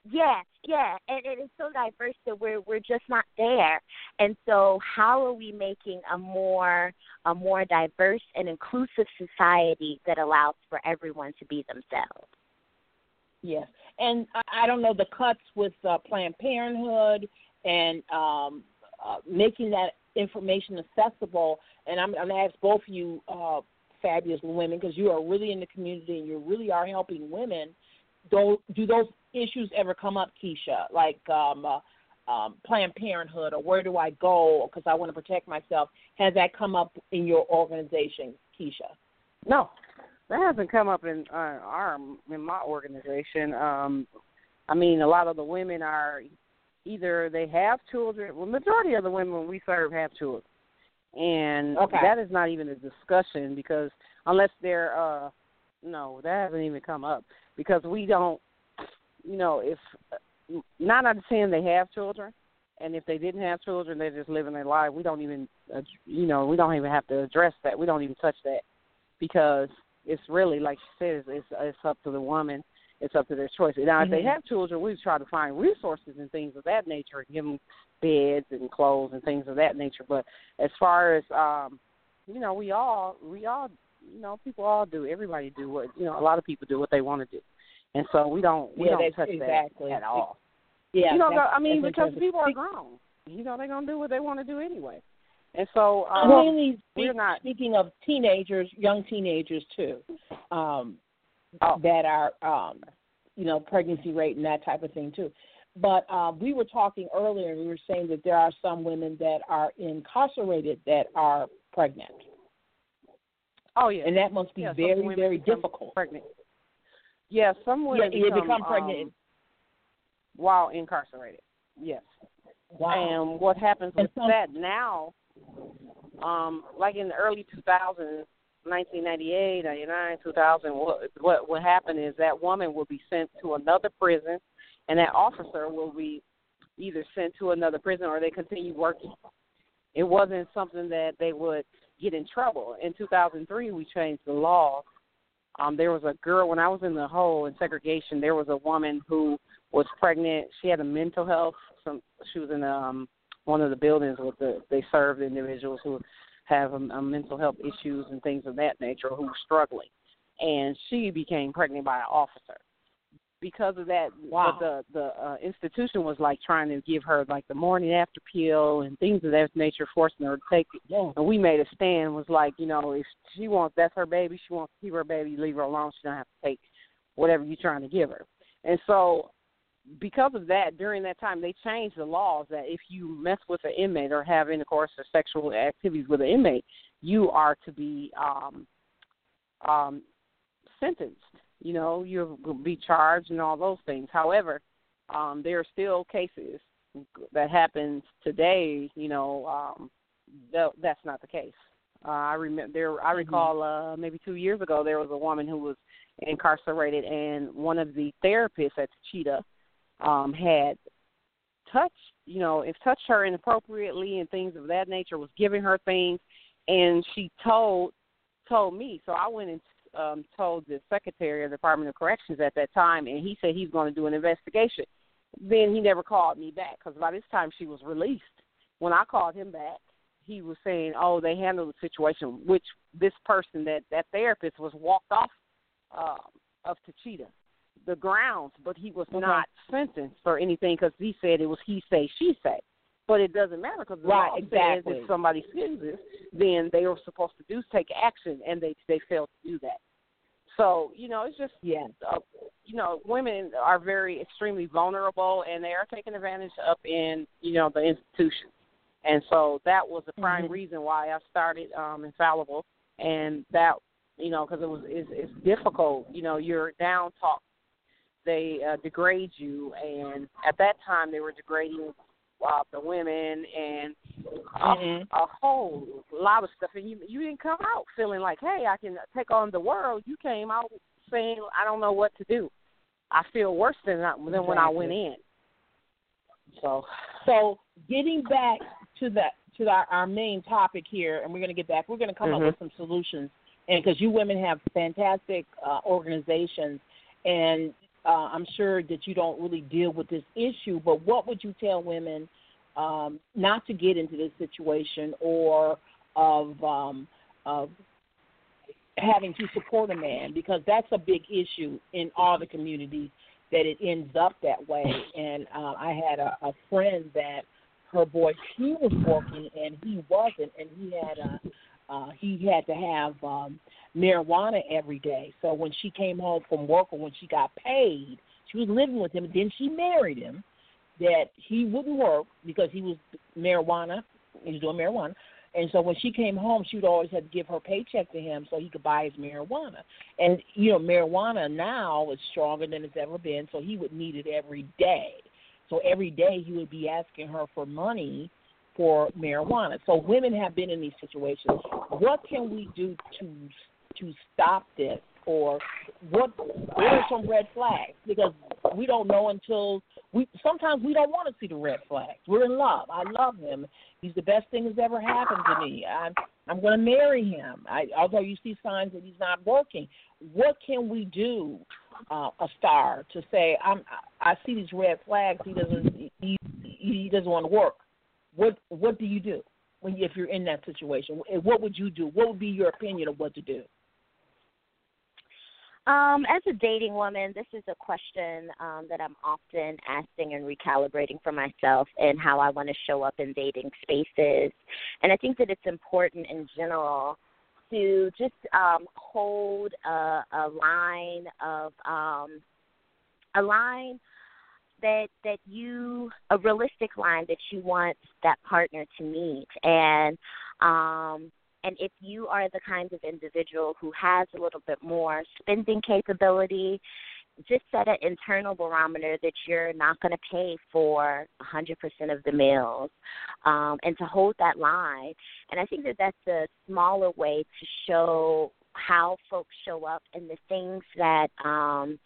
D: Yes, yeah, and it is so diverse that we're we're just not there. And so, how are we making a more a more diverse and inclusive society that allows for everyone to be themselves?
B: Yes, and I, I don't know the cuts with uh, Planned Parenthood and um, uh, making that information accessible. And I'm, I'm going to ask both of you, uh, fabulous women, because you are really in the community and you really are helping women. Do, do those issues ever come up, Keisha? Like um, uh, um, Planned Parenthood, or where do I go because I want to protect myself? Has that come up in your organization, Keisha?
C: No, that hasn't come up in uh, our in my organization. Um, I mean, a lot of the women are either they have children. Well, majority of the women we serve have children, and
B: okay.
C: that is not even a discussion because unless they're uh, no, that hasn't even come up because we don't. You know, if not understanding they have children, and if they didn't have children, they're just living their life. We don't even, uh, you know, we don't even have to address that. We don't even touch that because it's really like she says, it's it's up to the woman it's up to their choice. Now,
B: mm-hmm.
C: if they have children, we try to find resources and things of that nature and give them beds and clothes and things of that nature. But as far as um, you know, we all we all you know people all do everybody do what you know a lot of people do what they want to do, and so we don't we
B: yeah,
C: don't touch
B: exactly.
C: that at all.
B: Yeah,
C: you know, I mean, because people are grown. You know, they're gonna do what they want to do anyway. And so, um,
B: well, mainly
C: we're not
B: speaking of teenagers, young teenagers too. Um,
C: oh.
B: that are um you know pregnancy rate and that type of thing too but uh, we were talking earlier, and we were saying that there are some women that are incarcerated that are pregnant.
C: Oh yeah,
B: and that must be
C: yeah,
B: very, very difficult.
C: Pregnant. Yeah, some women
B: yeah,
C: become,
B: become pregnant
C: um, while incarcerated. Yes.
B: Wow.
C: And what happens with
B: some,
C: that now? Um, like in the early 2000s, 1998, 99, 2000, what what what happened is that woman will be sent to another prison, and that officer will be either sent to another prison or they continue working. It wasn't something that they would get in trouble. In 2003, we changed the law. Um, there was a girl when I was in the hole in segregation. There was a woman who was pregnant. She had a mental health. Some she was in um one of the buildings with the they served individuals who have um, um, mental health issues and things of that nature who were struggling, and she became pregnant by an officer because of that
B: wow.
C: the the uh, institution was like trying to give her like the morning after pill and things of that nature forcing her to take it
B: yeah.
C: and we made a stand was like you know if she wants that's her baby she wants to keep her baby leave her alone she don't have to take whatever you're trying to give her and so because of that during that time they changed the laws that if you mess with an inmate or have intercourse or sexual activities with an inmate you are to be um um sentenced you know, you'll be charged and all those things. However, um, there are still cases that happens today. You know, um, th- that's not the case. Uh, I remember there. I mm-hmm. recall uh, maybe two years ago there was a woman who was incarcerated, and one of the therapists at Cheetah um, had touched, you know, if touched her inappropriately and things of that nature, was giving her things, and she told told me. So I went and um, told the secretary of the Department of Corrections at that time, and he said he's going to do an investigation. Then he never called me back because by this time she was released. When I called him back, he was saying, "Oh, they handled the situation," which this person, that that therapist, was walked off uh, of Taycheedah, the grounds, but he was not sentenced for anything because he said it was he say she say. But it doesn't matter because the
B: right,
C: law
B: exactly.
C: says if somebody sins this, then they are supposed to do take action, and they they failed to do that. So you know, it's just
B: yeah.
C: Uh, you know, women are very extremely vulnerable, and they are taken advantage up in you know the institution. And so that was the prime
B: mm-hmm.
C: reason why I started um, Infallible, and that you know because it was it's, it's difficult. You know, you're down talk. They uh, degrade you, and at that time they were degrading uh, the women and a,
B: mm-hmm.
C: a whole lot of stuff. And you you didn't come out feeling like, hey, I can take on the world. You came out saying, I don't know what to do. I feel worse than I, than
B: exactly.
C: when I went in. So,
B: so getting back to that to our, our main topic here, and we're going to get back. We're going to come
C: mm-hmm.
B: up with some solutions, and because you women have fantastic uh, organizations, and uh, I'm sure that you don't really deal with this issue, but what would you tell women um, not to get into this situation or of um, of having to support a man because that's a big issue in all the communities that it ends up that way. And uh, I had a, a friend that her boy he was working and he wasn't, and he had a uh, he had to have um, marijuana every day. So when she came home from work or when she got paid, she was living with him. And then she married him. That he wouldn't work because he was marijuana. He was doing marijuana. And so when she came home, she would always have to give her paycheck to him so he could buy his marijuana. And you know, marijuana now is stronger than it's ever been, so he would need it every day. So every day he would be asking her for money for marijuana. So women have been in these situations. What can we do to to stop this, or what what are some red flags? Because we don't know until we. Sometimes we don't want to see the red flags. We're in love. I love him. He's the best thing that's ever happened to me. I'm I'm going to marry him. I, although you see signs that he's not working, what can we do, uh, a star, to say I'm I see these red flags. He doesn't he, he doesn't want to work what what do you do when if you're in that situation? What would you do? What would be your opinion of what to do?
D: Um, as a dating woman, this is a question um, that I'm often asking and recalibrating for myself and how I want to show up in dating spaces. And I think that it's important in general to just um, hold a, a line of um, a line that that you a realistic line that you want that partner to meet and um and if you are the kind of individual who has a little bit more spending capability just set an internal barometer that you're not going to pay for 100% of the meals um, and to hold that line. And I think that that's a smaller way to show how folks show up and the things that um,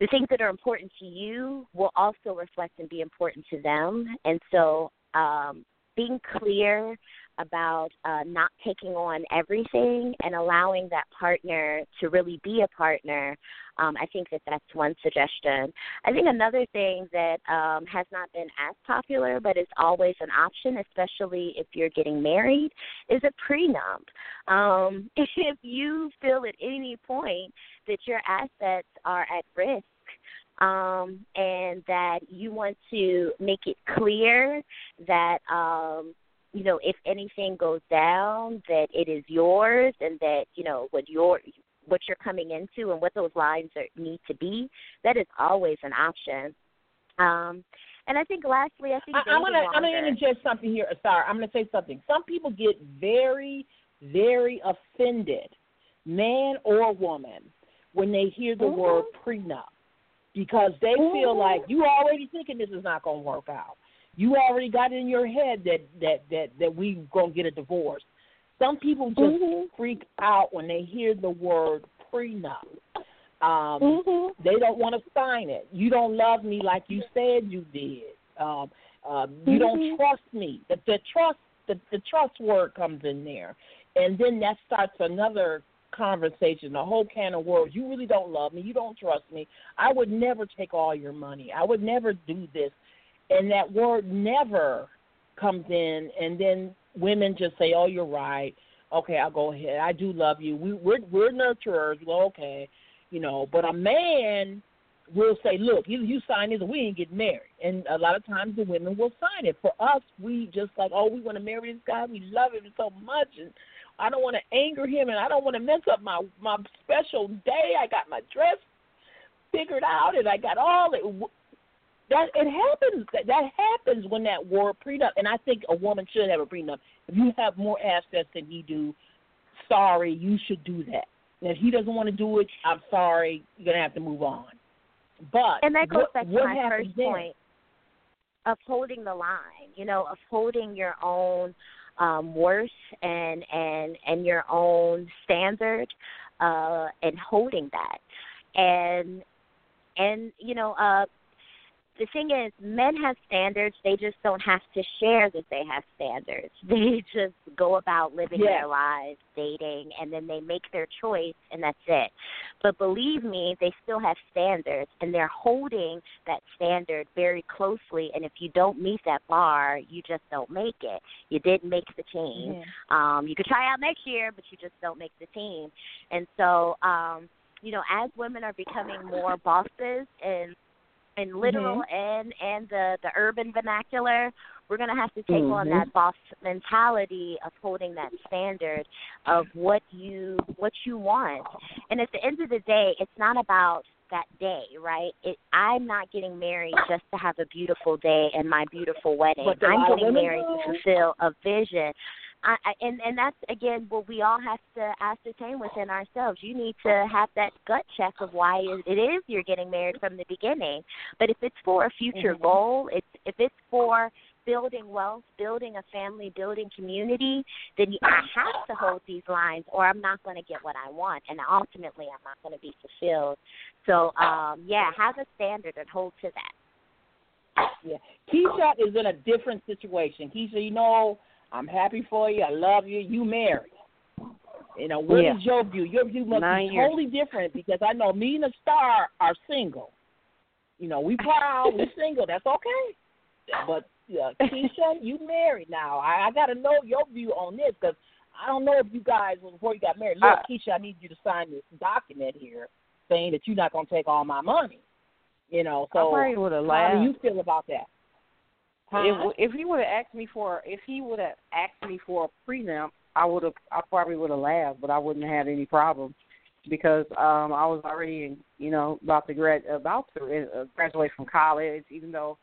D: the things that are important to you will also reflect and be important to them. And so um, being clear about uh, not taking on everything and allowing that partner to really be a partner. Um, I think that that's one suggestion. I think another thing that um, has not been as popular, but is always an option, especially if you're getting married, is a prenup. Um, if you feel at any point that your assets are at risk, um, and that you want to make it clear that um, you know if anything goes down, that it is yours, and that you know what your what you're coming into and what those lines are, need to be. That is always an option. Um, and I think lastly, I think
B: I, am gonna I'm gonna interject something here. Sorry, I'm gonna say something. Some people get very, very offended, man or woman, when they hear the mm-hmm. word prenup because they feel like you already thinking this is not going to work out. You already got it in your head that that that that we going to get a divorce. Some people just mm-hmm. freak out when they hear the word prenup. Um, mm-hmm. They don't want to sign it. You don't love me like you said you did. Um, uh, you mm-hmm. don't trust me. The, the trust the, the trust word comes in there, and then that starts another conversation, a whole can of words. You really don't love me. You don't trust me. I would never take all your money. I would never do this. And that word never comes in, and then women just say, "Oh, you're right. Okay, I'll go ahead. I do love you. We, we're we're nurturers. Well, okay, you know." But a man will say, "Look, you you sign this, we ain't getting married." And a lot of times the women will sign it. For us, we just like, "Oh, we want to marry this guy. We love him so much." And I don't want to anger him, and I don't want to mess up my my special day. I got my dress figured out, and I got all it. That it happens. That that happens when that word prenup. And I think a woman should have a prenup. If you have more assets than he do, sorry, you should do that. And if he doesn't want to do it, I'm sorry, you're gonna have to move on. But
D: and that goes
B: what,
D: back to my first then? point of holding the line. You know, of holding your own um, worth and and and your own standard uh, and holding that and and you know uh, the thing is, men have standards. They just don't have to share that they have standards. They just go about living
B: yeah.
D: their lives, dating, and then they make their choice, and that's it. But believe me, they still have standards, and they're holding that standard very closely. And if you don't meet that bar, you just don't make it. You didn't make the team. Yeah. Um, you could try out next year, but you just don't make the team. And so, um, you know, as women are becoming more bosses and in literal mm-hmm. and and the the urban vernacular we're going to have to take mm-hmm. on that boss mentality of holding that standard of what you what you want and at the end of the day it's not about that day right it i'm not getting married just to have a beautiful day and my beautiful wedding i'm getting married to fulfill a vision I, and and that's again what we all have to ascertain within ourselves. You need to have that gut check of why it is you're getting married from the beginning. But if it's for a future mm-hmm. goal, it's if it's for building wealth, building a family, building community, then you, I have to hold these lines, or I'm not going to get what I want, and ultimately I'm not going to be fulfilled. So, um, yeah, have a standard and hold to that.
B: Yeah, Keisha is in a different situation. Keisha, you know, I'm happy for you. I love you. You married. You know, what yeah. is your view? Your view must Nine be years. totally different because I know me and the star are single. You know, we proud, we single. That's okay. But uh, Keisha, you married now. I, I got to know your view on this because I don't know if you guys before you got married. Look, uh, Keisha, I need you to sign this document here saying that you're not going to take all my money. You know, so
C: I probably would have laughed.
B: How do you feel about that?
C: Huh? If if he would have asked me for if he would have asked me for a prenup, I would have I probably would have laughed, but I wouldn't have had any problem. because um I was already you know about to grad about to uh, graduate from college, even though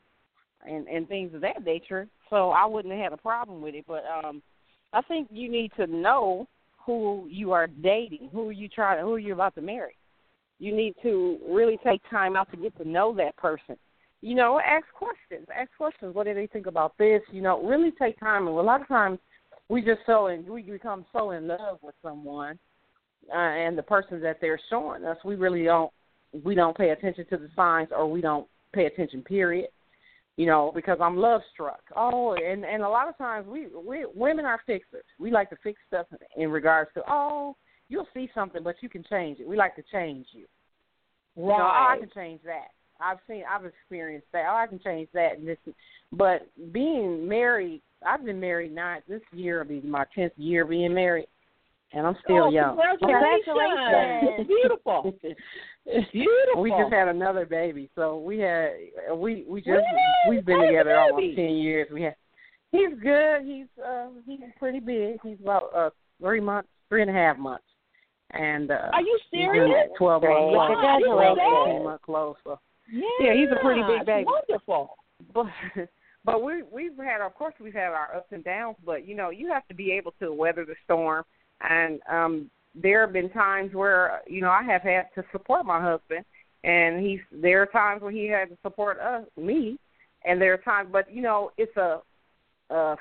C: and and things of that nature. So I wouldn't have had a problem with it. But um I think you need to know who you are dating, who you try to, who you're about to marry. You need to really take time out to get to know that person. You know, ask questions. Ask questions. What do they think about this? You know, really take time. And a lot of times, we just so in, we become so in love with someone uh, and the person that they're showing us. We really don't we don't pay attention to the signs, or we don't pay attention. Period you know, because I'm love struck. Oh, and and a lot of times we we women are fixers. We like to fix stuff in regards to oh, you'll see something, but you can change it. We like to change you.
B: Right.
C: You know, I can change that. I've seen, I've experienced that. Oh, I can change that and this. But being married, I've been married nine. This year will be my tenth year being married, and I'm still
B: oh,
C: young.
B: Congratulations! Beautiful. Beautiful.
C: We just had another baby, so we had we we just Yay! we've been together almost ten years. We had he's good. He's uh he's pretty big. He's about uh three months, three and a half months. And uh
B: Are you serious?
C: Twelve months.
B: Wow.
C: Twelve, fifteen months close. So
B: yeah,
C: yeah, he's a pretty big baby.
B: Wonderful.
C: But but we we've had of course we've had our ups and downs, but you know, you have to be able to weather the storm and um there have been times where you know I have had to support my husband, and he's there are times when he had to support us me, and there are times, but you know it's a, a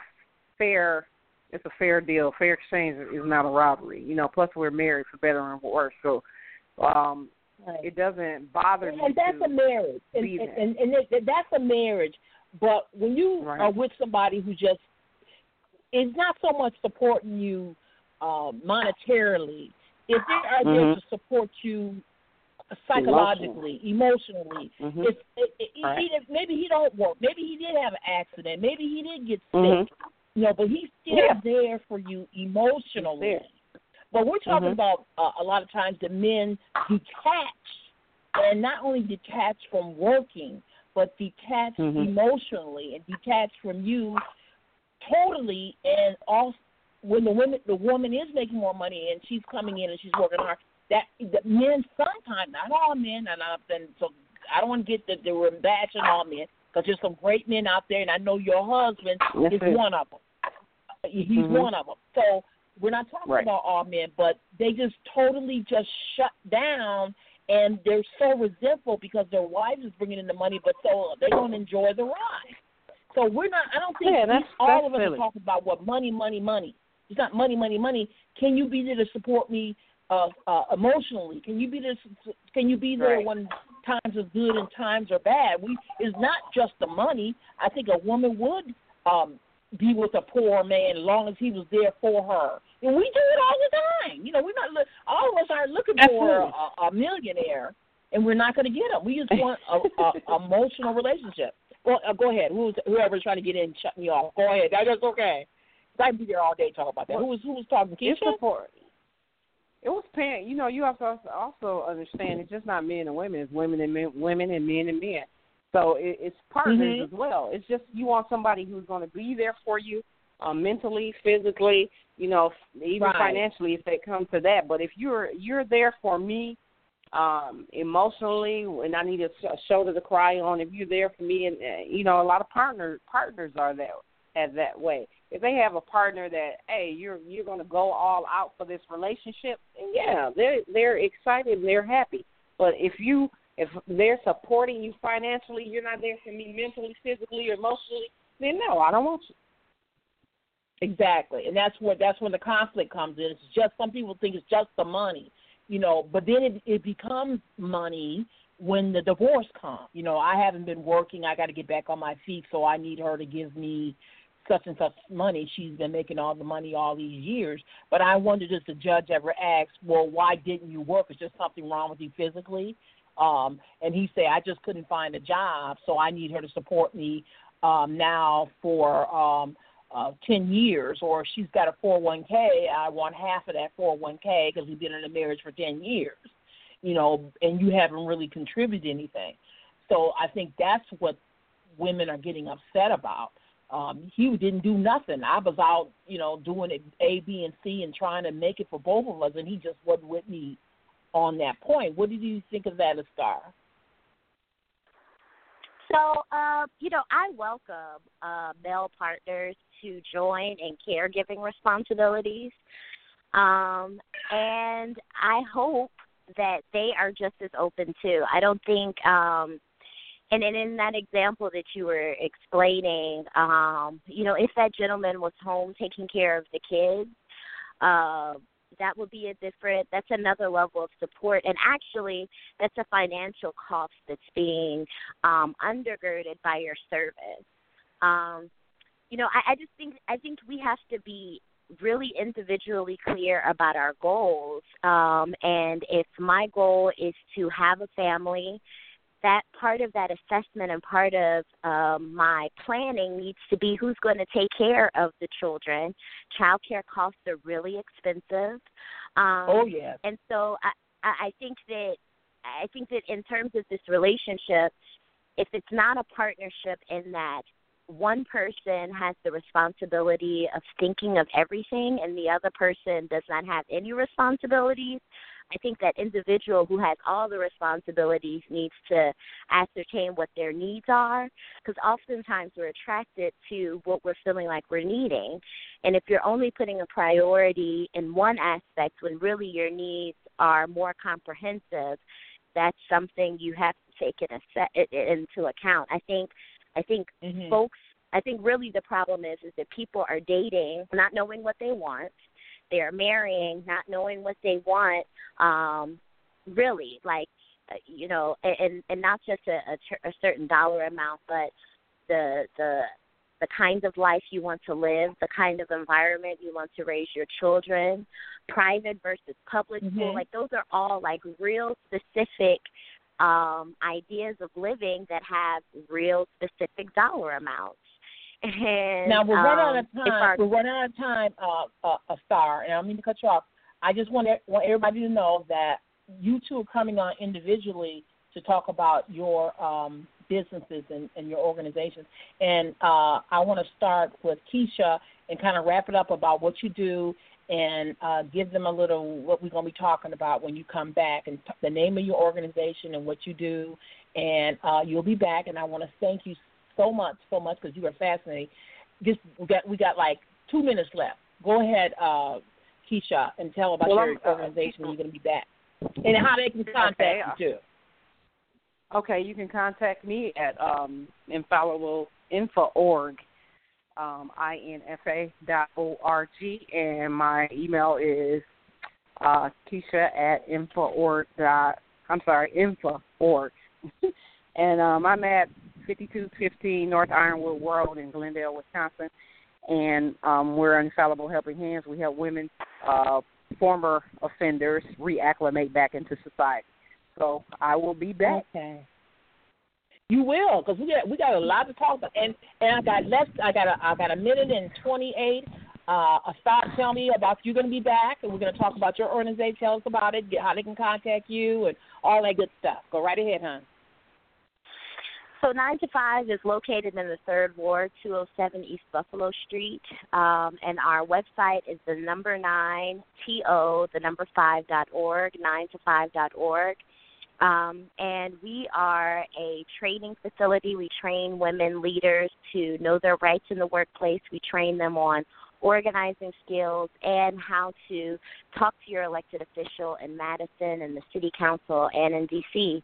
C: fair it's a fair deal. Fair exchange is not a robbery. You know, plus we're married for better and worse, so um right. it doesn't bother
B: and,
C: me.
B: And that's
C: to
B: a marriage, and, and, and, and that's a marriage. But when you
C: right.
B: are with somebody who just is not so much supporting you uh, monetarily, if they are
C: mm-hmm.
B: there to support you psychologically, emotionally,
C: mm-hmm.
B: if, if, if
C: right.
B: he, maybe he don't work, maybe he did have an accident, maybe he did get sick,
C: mm-hmm.
B: you know, but he's still
C: yeah.
B: there for you emotionally. But we're talking
C: mm-hmm.
B: about uh, a lot of times the men detach, and not only detach from working, but detach
C: mm-hmm.
B: emotionally and detach from you totally, and also when the woman the woman is making more money and she's coming in and she's working hard, that the men sometimes not all men and I then so I don't want to get that they were bashing all men because there's some great men out there and I know your husband
C: yes,
B: is one of them. He's
C: mm-hmm.
B: one of them. So we're not talking
C: right.
B: about all men, but they just totally just shut down and they're so resentful because their wives is bringing in the money, but so they don't enjoy the ride. So we're not. I don't think
C: yeah, that's,
B: all
C: that's
B: of us
C: silly.
B: are talking about what money, money, money. It's not money, money, money. Can you be there to support me uh, uh, emotionally? Can you be there? Can you be there
C: right.
B: when times are good and times are bad? We it's not just the money. I think a woman would um, be with a poor man as long as he was there for her. And we do it all the time. You know, we're not. All of us aren't looking
C: Absolutely.
B: for a, a millionaire, and we're not going to get them. We just want a, a emotional relationship. Well, uh, go ahead. Who's whoever's trying to get in, shut me off. Go ahead. That's okay. I'd be there all day talking about that. Who was who was talking? Keisha?
C: It's support. It was parent. You know, you have to also understand it's just not men and women. It's women and men, women and men and men. So it, it's partners
B: mm-hmm.
C: as well. It's just you want somebody who's going to be there for you, um, mentally, physically, you know, even
B: right.
C: financially if they come to that. But if you're you're there for me, um, emotionally, and I need a, a shoulder to cry on, if you're there for me, and uh, you know, a lot of partner partners are that as that way if they have a partner that hey you're you're going to go all out for this relationship yeah they're they're excited and they're happy but if you if they're supporting you financially you're not there for me mentally physically or emotionally then no i don't want you
B: exactly and that's where that's when the conflict comes in it's just some people think it's just the money you know but then it it becomes money when the divorce comes you know i haven't been working i got to get back on my feet so i need her to give me such and such money. She's been making all the money all these years. But I wonder does the judge ever ask, well, why didn't you work? Is there something wrong with you physically? Um, and he said, I just couldn't find a job, so I need her to support me um, now for um, uh, 10 years. Or she's got a 401k, I want half of that 401k because we've been in a marriage for 10 years. You know, and you haven't really contributed anything. So I think that's what women are getting upset about um, he didn't do nothing. I was out, you know, doing it A, B, and C and trying to make it for both of us, and he just wasn't with me on that point. What did you think of that, as Star?
D: So, uh, you know, I welcome uh, male partners to join in caregiving responsibilities. Um, and I hope that they are just as open too. I don't think um and, and in that example that you were explaining, um, you know, if that gentleman was home taking care of the kids, uh, that would be a different that's another level of support. And actually that's a financial cost that's being um undergirded by your service. Um you know i i just think i think we have to be really individually clear about our goals. Um and if my goal is to have a family that part of that assessment and part of um, my planning needs to be who's going to take care of the children. Child care costs are really expensive. Um,
B: oh yeah.
D: And so I, I think that I think that in terms of this relationship, if it's not a partnership in that one person has the responsibility of thinking of everything and the other person does not have any responsibilities, I think that individual who has all the responsibilities needs to ascertain what their needs are because oftentimes we're attracted to what we're feeling like we're needing. And if you're only putting a priority in one aspect when really your needs are more comprehensive, that's something you have to take it into account. I think I think mm-hmm. folks I think really the problem is is that people are dating not knowing what they want they're marrying not knowing what they want um really like uh, you know and and not just a, a, a certain dollar amount but the the the kind of life you want to live, the kind of environment you want to raise your children, private versus public
B: mm-hmm.
D: school, like those are all like real specific um ideas of living that have real specific dollar amounts. And,
B: now we're
D: um,
B: running out of time.
D: Our,
B: we're running out of time, uh, uh, a star, and I don't mean to cut you off. I just want want everybody to know that you two are coming on individually to talk about your um, businesses and, and your organizations. And uh, I want to start with Keisha and kind of wrap it up about what you do and uh, give them a little what we're going to be talking about when you come back and t- the name of your organization and what you do. And uh, you'll be back. And I want to thank you so much, so much because you were fascinating. Just we got we got like two minutes left. Go ahead, uh, Keisha, and tell about
C: well,
B: your
C: uh,
B: organization. You're going to be back, and how they can contact
C: okay.
B: you too.
C: Okay, you can contact me at um, infallible.org, um, I-N-F-A dot O-R-G, and my email is uh, Keisha at info.org dot, I'm sorry, info.org. and um, I'm at 5215 North Ironwood Road in Glendale, Wisconsin. And um, we're Infallible Helping Hands. We help women, uh, former offenders, reacclimate back into society. So I will be back.
B: Okay. You will, because we got we got a lot to talk about, and and I got less. I got a I got a minute and twenty eight. Uh, start tell me about you're going to be back, and we're going to talk about your organization. Tell us about it, get how they can contact you, and all that good stuff. Go right ahead, hon.
D: So nine to five is located in the third ward, 207 East Buffalo Street, um, and our website is the number nine to the number five dot org, nine to five dot org. Um, and we are a training facility. We train women leaders to know their rights in the workplace. We train them on organizing skills and how to talk to your elected official in Madison and the city council and in DC.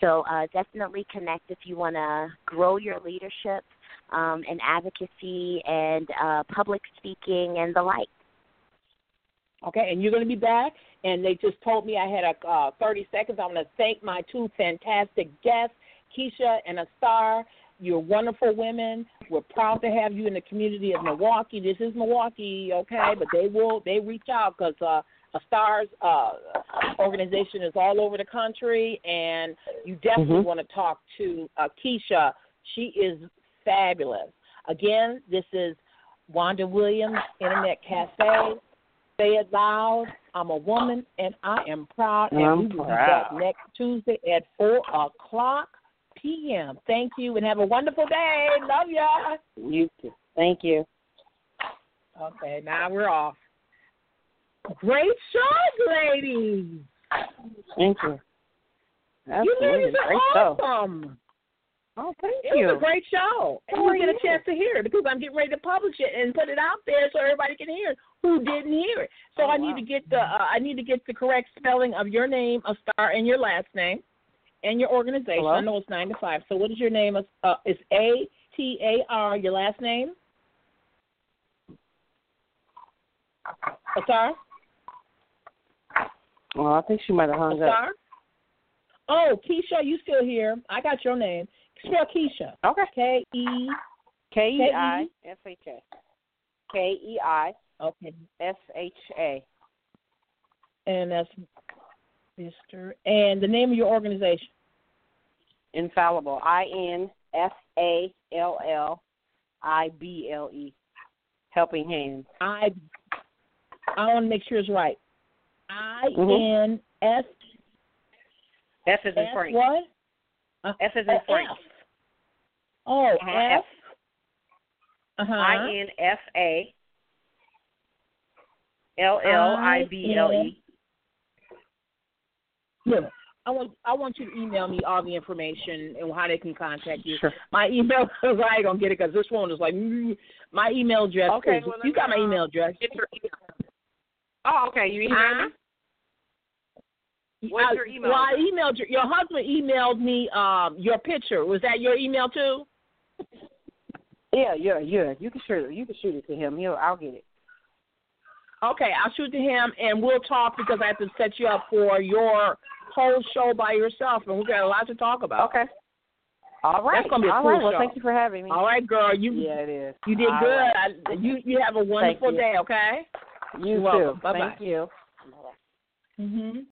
D: So uh, definitely connect if you want to grow your leadership um, and advocacy and uh, public speaking and the like.
B: Okay, and you're going to be back. And they just told me I had a uh, 30 seconds. I want to thank my two fantastic guests, Keisha and Astar. You're wonderful women. We're proud to have you in the community of Milwaukee. This is Milwaukee, okay? But they will they reach out because uh, Astar's uh, organization is all over the country, and you definitely
C: mm-hmm.
B: want to talk to uh, Keisha. She is fabulous. Again, this is Wanda Williams, Internet Cafe. Say it loud. I'm a woman and I am proud. And
C: I'm
B: we will
C: proud.
B: be back next Tuesday at 4 o'clock p.m. Thank you and have a wonderful day. Love ya.
C: You too. Thank you.
B: Okay, now we're off. Great show, ladies.
C: Thank you.
B: You ladies are
C: Great show.
B: awesome.
C: Oh, thank
B: It
C: you.
B: was a great show, and
C: Oh,
B: you get a chance to hear it because I'm getting ready to publish it and put it out there so everybody can hear it who didn't hear it. So
C: Oh,
B: I need
C: wow.
B: to get the uh, I need to get the correct spelling of your name, a star, and your last name, and your organization.
C: Hello?
B: I know it's nine to five. So what is your name? Uh, it's A T A R. Your last name? A
C: Well, I think she might have hung up.
B: Oh, Keisha, you still here? I got your name. Spell Keisha.
C: Okay.
B: K E.
C: K E I S H A. K E I
B: Okay.
C: S H A.
B: and that's Mr. And the name of your organization.
C: Infallible. I N F A L L I B L E. Helping Hands.
B: I I want to make sure it's right. I
C: Mhm.
B: N S
C: F is in Frank.
B: what? Uh,
C: F is in
B: uh,
C: Frank.
B: F. Oh,
C: Uh-huh,
B: F. Uh huh.
C: I N F A L L I B L E.
B: Yeah. I want I want you to email me all the information and how they can contact you.
C: Sure.
B: My email, I ain't gonna get it because this one is like my email address.
C: Okay,
B: is,
C: well,
B: you got my
C: uh,
B: email address.
C: Get your email. Oh, okay. You email
B: Huh?
C: me? What's
B: I-
C: your email
B: Well, I emailed you. Your husband emailed me um, your picture. Was that your email too?
C: Yeah, yeah, yeah. You can shoot it. You can shoot it to him. He'll. I'll get it.
B: Okay, I'll shoot to him and we'll talk because I have to set you up for your whole show by yourself, and we got a lot to talk about.
C: Okay. All right.
B: That's gonna be a
C: All
B: cool
C: right. Well,
B: show.
C: thank you for having me.
B: All right, girl. You
C: Yeah, it is.
B: you did
C: All
B: good.
C: right.
B: I, you you have a wonderful day. Okay.
C: You
B: You're
C: too.
B: welcome. Bye-bye.
C: Thank you.
B: Mhm.